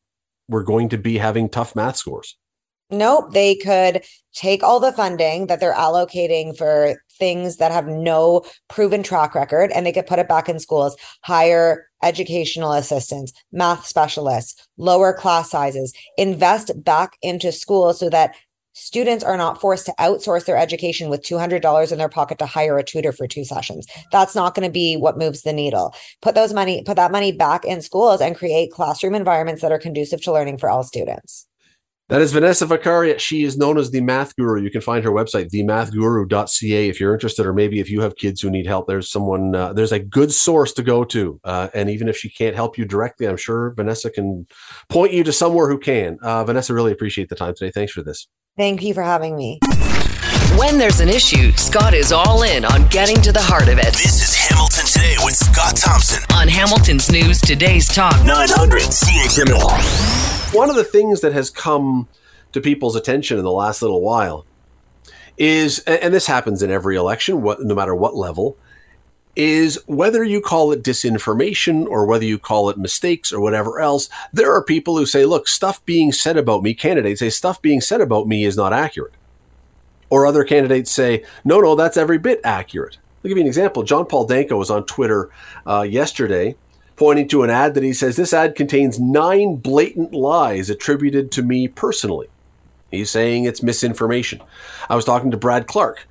we're going to be having tough math scores? Nope. They could take all the funding that they're allocating for things that have no proven track record and they could put it back in schools, hire educational assistants, math specialists, lower class sizes, invest back into schools so that students are not forced to outsource their education with $200 in their pocket to hire a tutor for two sessions. That's not going to be what moves the needle. Put those money, put that money back in schools and create classroom environments that are conducive to learning for all students. That is Vanessa Vakharia. She is known as the Math Guru. You can find her website, themathguru.ca, if you're interested, or maybe if you have kids who need help. There's someone, uh, there's a good source to go to. Uh, and even if she can't help you directly, I'm sure Vanessa can point you to somewhere who can. Uh, Vanessa, really appreciate the time today. Thanks for this. Thank you for having me. When there's an issue, Scott is all in on getting to the heart of it. This is Hamilton Today with Scott Thompson on Hamilton's News Today's Talk 900 CHML one of the things that has come to people's attention in the last little while is, and this happens in every election, what, no matter what level, is whether you call it disinformation or whether you call it mistakes or whatever else, there are people who say, look, stuff being said about me, candidates say stuff being said about me is not accurate. Or other candidates say, no, no, that's every bit accurate. I'll give you an example. John Paul Danko was on Twitter uh, yesterday pointing to an ad that he says this ad contains nine blatant lies attributed to me personally. He's saying it's misinformation. I was talking to Brad Clark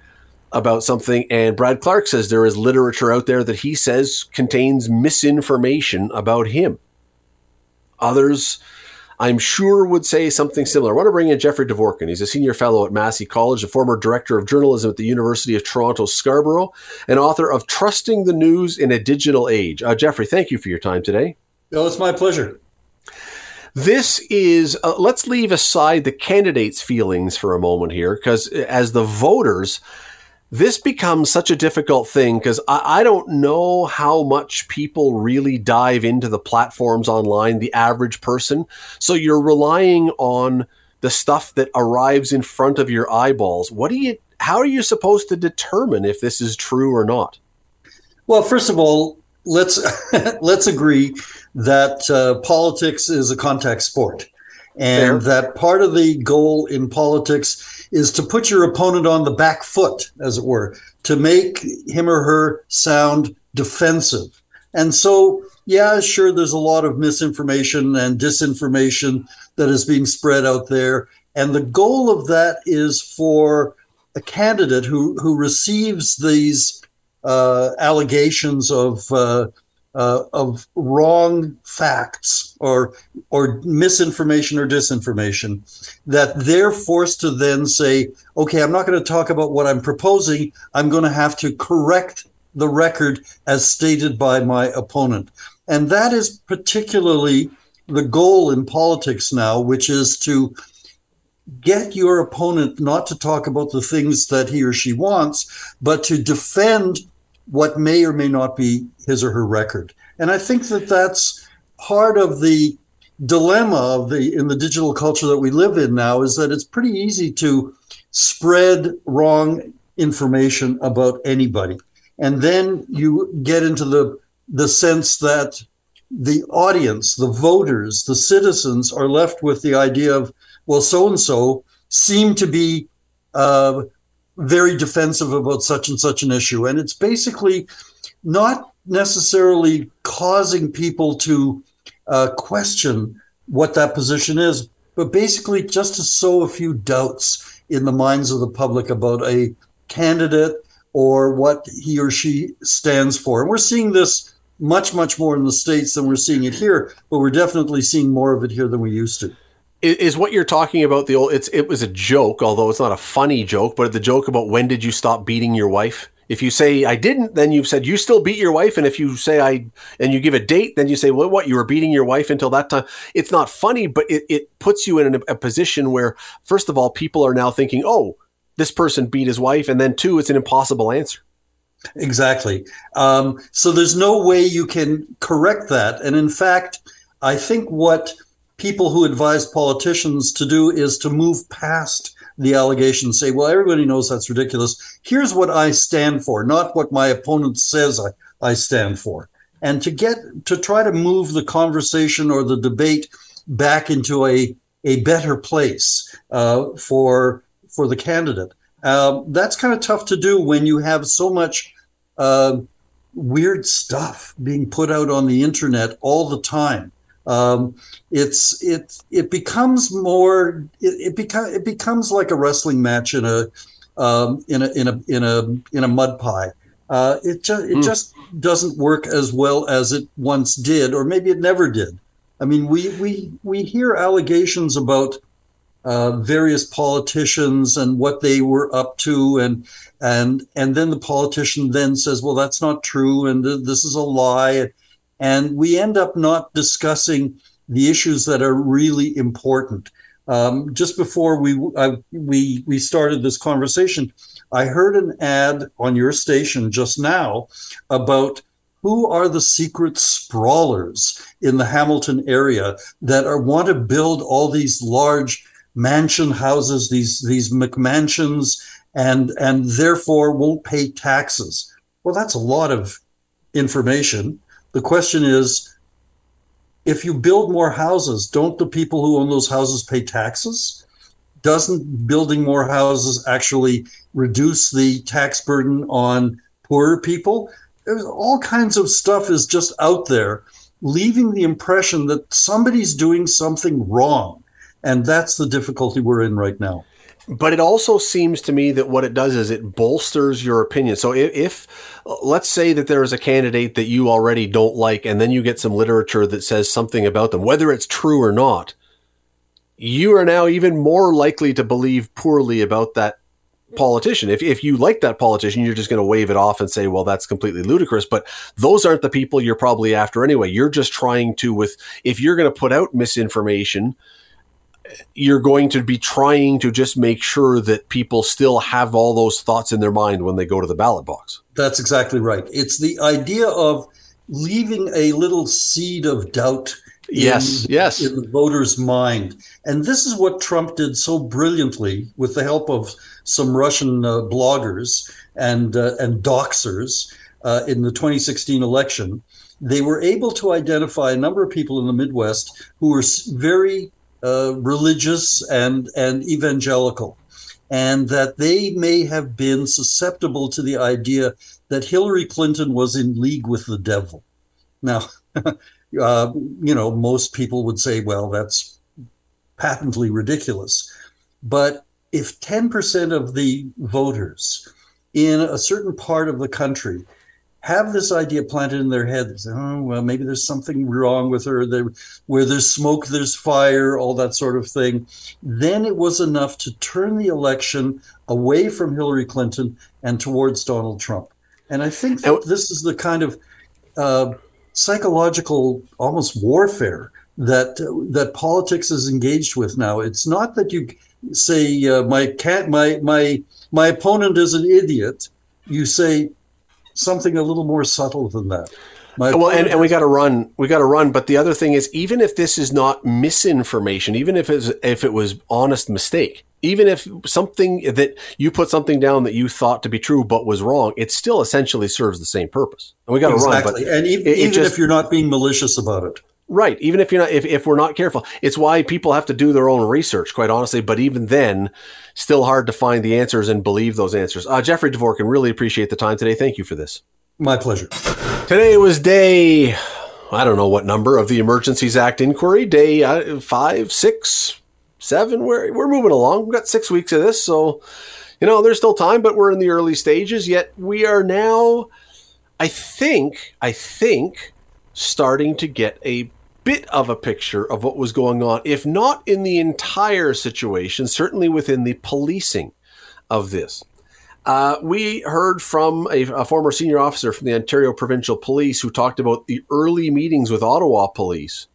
about something, and Brad Clark says there is literature out there that he says contains misinformation about him. Others I'm sure would say something similar. I want to bring in Jeffrey Dvorkin. He's a senior fellow at Massey College, a former director of journalism at the University of Toronto Scarborough, and author of Trusting the News in a Digital Age. Uh, Jeffrey, thank you for your time today. Oh, it's my pleasure. This is, uh, let's leave aside the candidates' feelings for a moment here, because as the voters, this becomes such a difficult thing because I, I, don't know how much people really dive into the platforms online, the average person. So you're relying on the stuff that arrives in front of your eyeballs. What do you, how are you supposed to determine if this is true or not? Well, first of all, let's let's agree that uh, politics is a contact sport, and Fair. that part of the goal in politics is to put your opponent on the back foot, as it were, to make him or her sound defensive. And so, yeah, sure, there's a lot of misinformation and disinformation that is being spread out there. And the goal of that is for a candidate who, who receives these uh, allegations of uh, uh, of wrong facts or or misinformation or disinformation that they're forced to then say okay i'm not going to talk about what i'm proposing. I'm going to have to correct the record as stated by my opponent. And that is particularly the goal in politics now which is to get your opponent not to talk about the things that he or she wants but to defend what may or may not be his or her record. And I think that that's part of the dilemma of the in the digital culture that we live in now is that it's pretty easy to spread wrong information about anybody. And then you get into the the sense that the audience, the voters, the citizens are left with the idea of, well, so and so seem to be uh, very defensive about such and such an issue. And it's basically not necessarily causing people to uh, question what that position is, but basically just to sow a few doubts in the minds of the public about a candidate or what he or she stands for. And we're seeing this much, much more in the States than we're seeing it here, but we're definitely seeing more of it here than we used to is what you're talking about the old it's it was a joke although it's not a funny joke but the joke about when did you stop beating your wife? If you say i didn't then you've said you still beat your wife and if you say i and you give a date then you say well what you were beating your wife until that time it's not funny but it, it puts you in a, a position where first of all people are now thinking oh this person beat his wife and then two it's an impossible answer. Exactly. Um, so there's no way you can correct that. And in fact i think what people who advise politicians to do is to move past the allegations, say, well, everybody knows that's ridiculous. Here's what I stand for, not what my opponent says I, I stand for. And to get to try to move the conversation or the debate back into a, a better place uh, for for the candidate. Uh, that's kind of tough to do when you have so much uh, weird stuff being put out on the internet all the time um, it's it it becomes more it, it becomes it becomes like a wrestling match in a um, in a in a in a in a mud pie. Uh, it just it mm. just doesn't work as well as it once did, or maybe it never did. I mean, we we we hear allegations about uh, various politicians and what they were up to, and and and then the politician then says, "Well, that's not true, and th- this is a lie." And we end up not discussing the issues that are really important. Um, just before we I, we we started this conversation, I heard an ad on your station just now about who are the secret sprawlers in the Hamilton area that are want to build all these large mansion houses, these these McMansions, and and therefore won't pay taxes. Well, that's a lot of information. The question is if you build more houses, don't the people who own those houses pay taxes? Doesn't building more houses actually reduce the tax burden on poorer people? There's all kinds of stuff is just out there, leaving the impression that somebody's doing something wrong. And that's the difficulty we're in right now. But it also seems to me that what it does is it bolsters your opinion. So if, if, let's say that there is a candidate that you already don't like, and then you get some literature that says something about them, whether it's true or not, you are now even more likely to believe poorly about that politician. If, if you like that politician, you're just going to wave it off and say, well, that's completely ludicrous. But those aren't the people you're probably after anyway. You're just trying to, with, if you're going to put out misinformation, you're going to be trying to just make sure that people still have all those thoughts in their mind when they go to the ballot box. That's exactly right. It's the idea of leaving a little seed of doubt yes, yes. in the voter's mind. And this is what Trump did so brilliantly with the help of some Russian uh, bloggers and, uh, and doxers uh, in the 2016 election. They were able to identify a number of people in the Midwest who were very uh, religious and and evangelical, and that they may have been susceptible to the idea that Hillary Clinton was in league with the devil. Now, uh, you know, most people would say, well, that's patently ridiculous. But if 10% of the voters in a certain part of the country have this idea planted in their head. Oh, well, maybe there's something wrong with her. There, where there's smoke, there's fire, all that sort of thing. Then it was enough to turn the election away from Hillary Clinton and towards Donald Trump. And I think that this is the kind of uh, psychological, almost warfare that that politics is engaged with now. It's not that you say uh, my cat, my my my opponent is an idiot. You say something a little more subtle than that. My well, and, and we got to run. We got to run. But the other thing is, even if this is not misinformation, even if it's if it was honest mistake, even if something that you put something down that you thought to be true but was wrong, it still essentially serves the same purpose. And we got to run. exactly. run. and even, it, it even just, if you're not being malicious about it. Right. Even if you're not, if, if we're not careful, it's why people have to do their own research, quite honestly. But even then, still hard to find the answers and believe those answers. Uh, Jeffrey Dvorkin, really appreciate the time today. Thank you for this. My pleasure. Today was day, I don't know what number of the Emergencies Act inquiry. Day uh, five, six, seven. We're, we're moving along. We've got six weeks of this. So, you know, there's still time, but we're in the early stages. Yet we are now, I think, I think, starting to get a bit of a picture of what was going on, if not in the entire situation, certainly within the policing of this. Uh, we heard from a, a, former senior officer from the Ontario Provincial Police who talked about the early meetings with Ottawa Police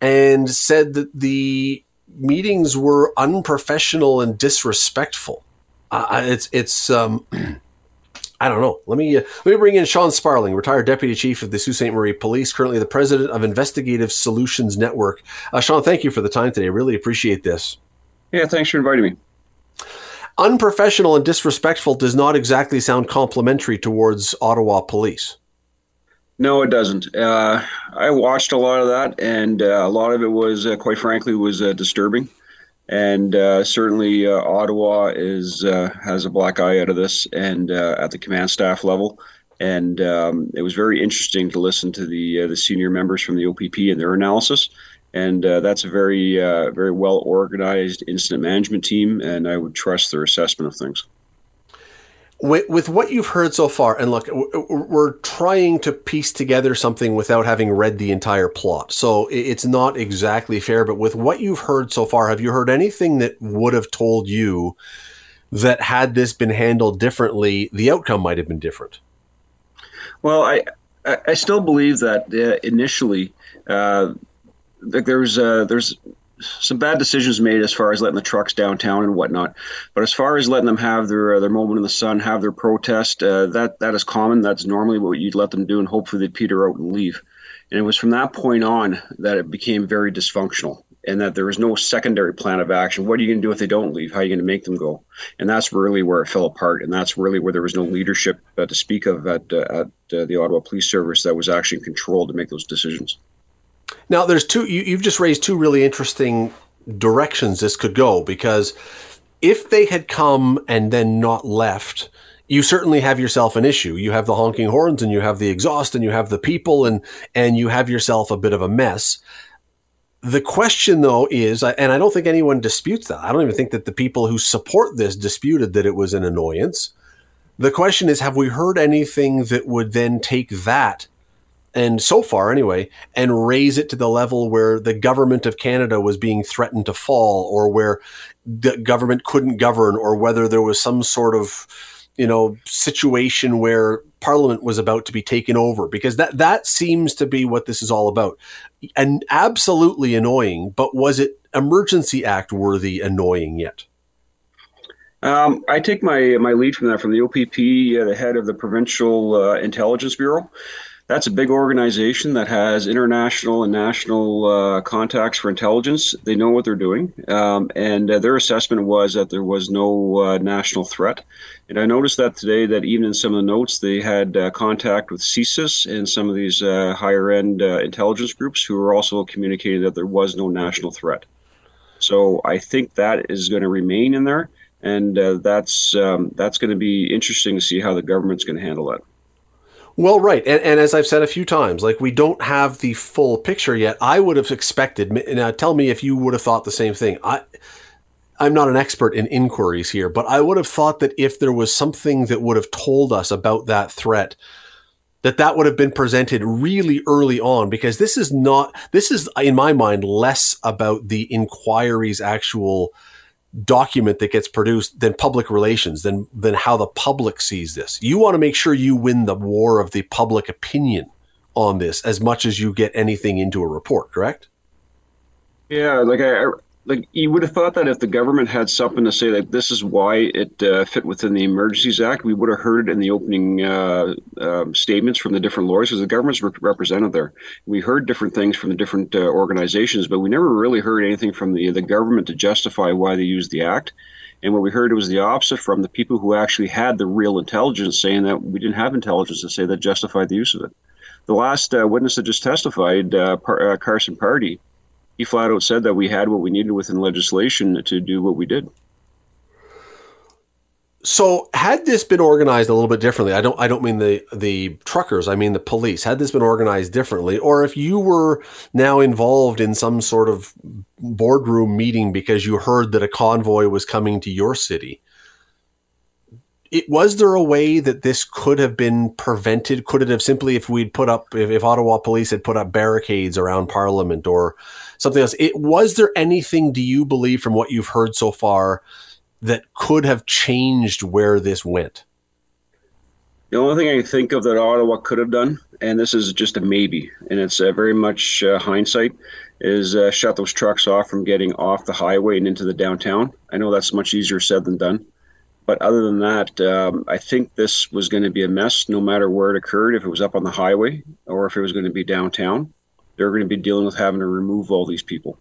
and said that the meetings were unprofessional and disrespectful. Uh, it's it's um, I don't know. Let me uh, let me bring in Sean Sparling, retired deputy chief of the Sault Ste. Marie Police, currently the president of Investigative Solutions Network. Uh, Sean, thank you for the time today. Really appreciate this. Yeah, thanks for inviting me. Unprofessional and disrespectful does not exactly sound complimentary towards Ottawa Police. No, it doesn't. Uh, I watched a lot of that, and uh, a lot of it was, uh, quite frankly, was uh, disturbing and uh, certainly uh, Ottawa is uh, has a black eye out of this, and uh, at the command staff level. And um, it was very interesting to listen to the uh, the senior members from the OPP and their analysis. And uh, that's a very very well organized incident management team, and I would trust their assessment of things with, with what you've heard so far, and look, we're trying to piece together something without having read the entire plot. So it's not exactly fair, but with what you've heard so far, have you heard anything that would have told you that had this been handled differently, the outcome might have been different? Well, I, I still believe that uh, initially, uh, there's uh, there's some bad decisions made as far as letting the trucks downtown and whatnot. But as far as letting them have their uh, their moment in the sun, have their protest, uh, that that is common. That's normally what you'd let them do, and hopefully they'd peter out and leave. And it was from that point on that it became very dysfunctional, and that there was no secondary plan of action. What are you going to do if they don't leave? How are you going to make them go? And that's really where it fell apart, and that's really where there was no leadership uh, to speak of at uh, at uh, the Ottawa Police Service that was actually in control to make those decisions. Now, there's two. You, you've just raised two really interesting directions this could go because if they had come and then not left, you certainly have yourself an issue. You have the honking horns and you have the exhaust and you have the people and and you have yourself a bit of a mess. The question though is and I don't think anyone disputes that. I don't even think that the people who support this disputed that it was an annoyance. The question is have we heard anything that would then take that and so far anyway, and raise it to the level where the government of Canada was being threatened to fall, or where the government couldn't govern, or whether there was some sort of you know situation where Parliament was about to be taken over, because that that seems to be what this is all about, and absolutely annoying. But was it Emergency Act worthy annoying yet? Um, I take my my lead from that from the OPP, uh, the head of the Provincial uh, Intelligence Bureau that's a big organization that has international and national uh, contacts for intelligence. They know what they're doing, um, and uh, their assessment was that there was no uh, national threat. And I noticed that today that even in some of the notes, they had uh, contact with CSIS and some of these uh, higher end uh, intelligence groups who were also communicating that there was no national threat. So I think that is going to remain in there, and that's um, that's going to be interesting to see how the government's going to handle that. Well, right, and, and as I've said a few times, like we don't have the full picture yet. I would have expected. Now, tell me if you would have thought the same thing. I, I'm not an expert in inquiries here, but I would have thought that if there was something that would have told us about that threat that that would have been presented really early on because this is not this is in my mind less about the inquiry's actual document that gets produced than public relations than than how the public sees this. You want to make sure you win the war of the public opinion on this as much as you get anything into a report correct? Yeah like i like you would have thought that if the government had something to say that this is why it uh, fit within the Emergencies Act, we would have heard it in the opening uh, uh, statements from the different lawyers because the government's re- represented there. We heard different things from the different uh, organizations, but we never really heard anything from the the government to justify why they used the act. And what we heard was the opposite from the people who actually had the real intelligence, saying that we didn't have intelligence to say that justified the use of it. The last uh, witness that just testified, uh, Par- Carson Pardy he flat out said that we had what we needed within legislation to do what we did. So, had this been organized a little bit differently, I don't, I don't mean the the truckers, I mean the police. Had this been organized differently, or if you were now involved in some sort of boardroom meeting because you heard that a convoy was coming to your city, it was there a way that this could have been prevented? Could it have simply, if we'd put up, if, if Ottawa police had put up barricades around Parliament or something else, it was there anything? Do you believe from what you've heard so far that could have changed where this went? The only thing I can think of that Ottawa could have done, and this is just a maybe, and it's uh, very much uh, hindsight, is uh, shut those trucks off from getting off the highway and into the downtown. I know that's much easier said than done. But other than that, um, I think this was going to be a mess no matter where it occurred, if it was up on the highway or if it was going to be downtown. They're going to be dealing with having to remove all these people.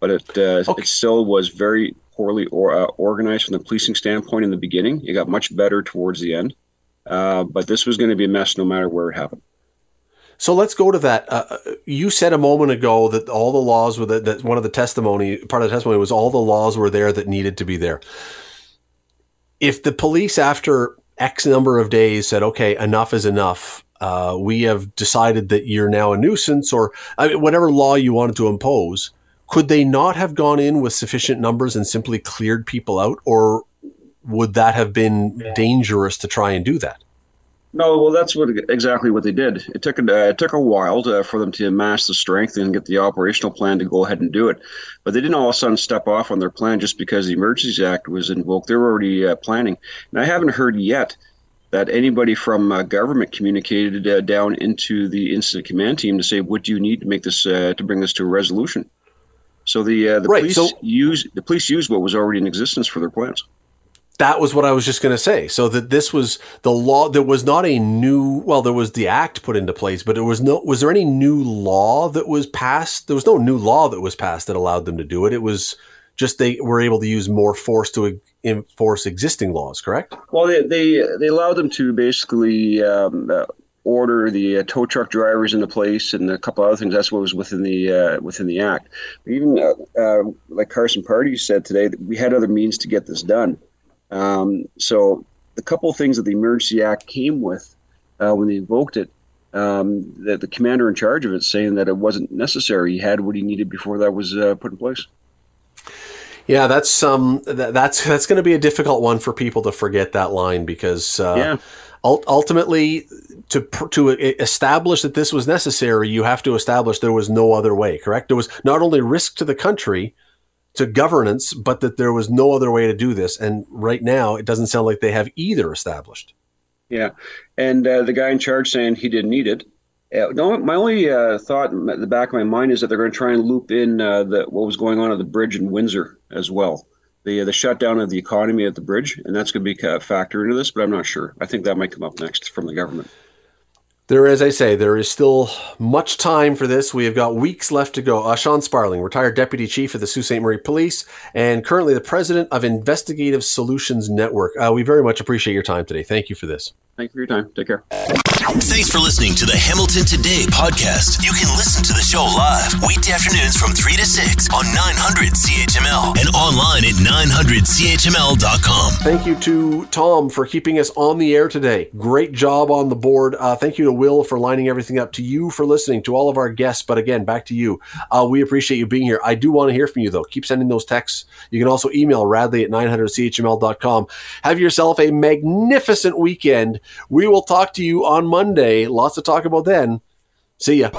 But it, uh, okay. it still was very poorly or, uh, organized from the policing standpoint in the beginning. It got much better towards the end. Uh, but this was going to be a mess no matter where it happened. So let's go to that. Uh, uh, you said a moment ago that all the laws were that, that one of the testimony, part of the testimony was all the laws were there that needed to be there if the police after X number of days said, okay, enough is enough, uh, we have decided that you're now a nuisance or I mean, whatever law you wanted to impose, could they not have gone in with sufficient numbers and simply cleared people out? Or would that have been yeah. dangerous to try and do that? No, well, that's what exactly what they did. It took a, uh, it took a while to, for them to amass the strength and get the operational plan to go ahead and do it. But they didn't all of a sudden step off on their plan just because the Emergencies Act was invoked. They were already uh, planning, and I haven't heard yet that anybody from uh, government communicated uh, down into the incident command team to say, "What do you need to make this uh, to bring this to a resolution?" So the uh, the right, police so- use the police used what was already in existence for their plans that was what I was just going to say. So that this was the law. There was not a new. Well, there was the act put into place, but it was no. Was there any new law that was passed? There was no new law that was passed that allowed them to do it. It was just they were able to use more force to enforce existing laws. Correct? Well, they they, they allowed them to basically. Um, uh, order the uh, tow truck drivers into place and a couple other things. That's what was within the uh, within the act. But Even uh, uh, like Carson Pardy said today, we had other means to get this done. Um, so the couple of things that the Emergency Act came with uh, when they invoked it, um, that the commander in charge of it saying that it wasn't necessary. He had what he needed before that was uh, put in place. Yeah, that's um, th- that's that's going to be a difficult one for people to forget that line because uh, yeah. ultimately, to to establish that this was necessary, you have to establish there was no other way. Correct? There was not only risk to the country, to governance, but that there was no other way to do this. And right now, it doesn't sound like they have either established. Yeah, and uh, the guy in charge saying he didn't need it. Uh, no, my only uh, thought at the back of my mind is that they're going to try and loop in uh, the, what was going on at the bridge in Windsor as well. The, uh, the shutdown of the economy at the bridge, and that's going to be a factor into this, but I'm not sure. I think that might come up next from the government. There, as I say, there is still much time for this. We have got weeks left to go. Uh, Sean Sparling, retired deputy chief of the Sault Ste. Marie Police, and currently the president of Investigative Solutions Network. Uh, we very much appreciate your time today. Thank you for this. Thank you for your time. Take care. Thanks for listening to the Hamilton Today podcast. You can listen to the show live weekday afternoons from 3 to 6 on 900 CHML and online at 900CHML.com. Thank you to Tom for keeping us on the air today. Great job on the board. Uh, thank you to Will for lining everything up, to you for listening, to all of our guests. But again, back to you. Uh, we appreciate you being here. I do want to hear from you, though. Keep sending those texts. You can also email radley at 900CHML.com. Have yourself a magnificent weekend We will talk to you on Monday. Lots to talk about then. See ya.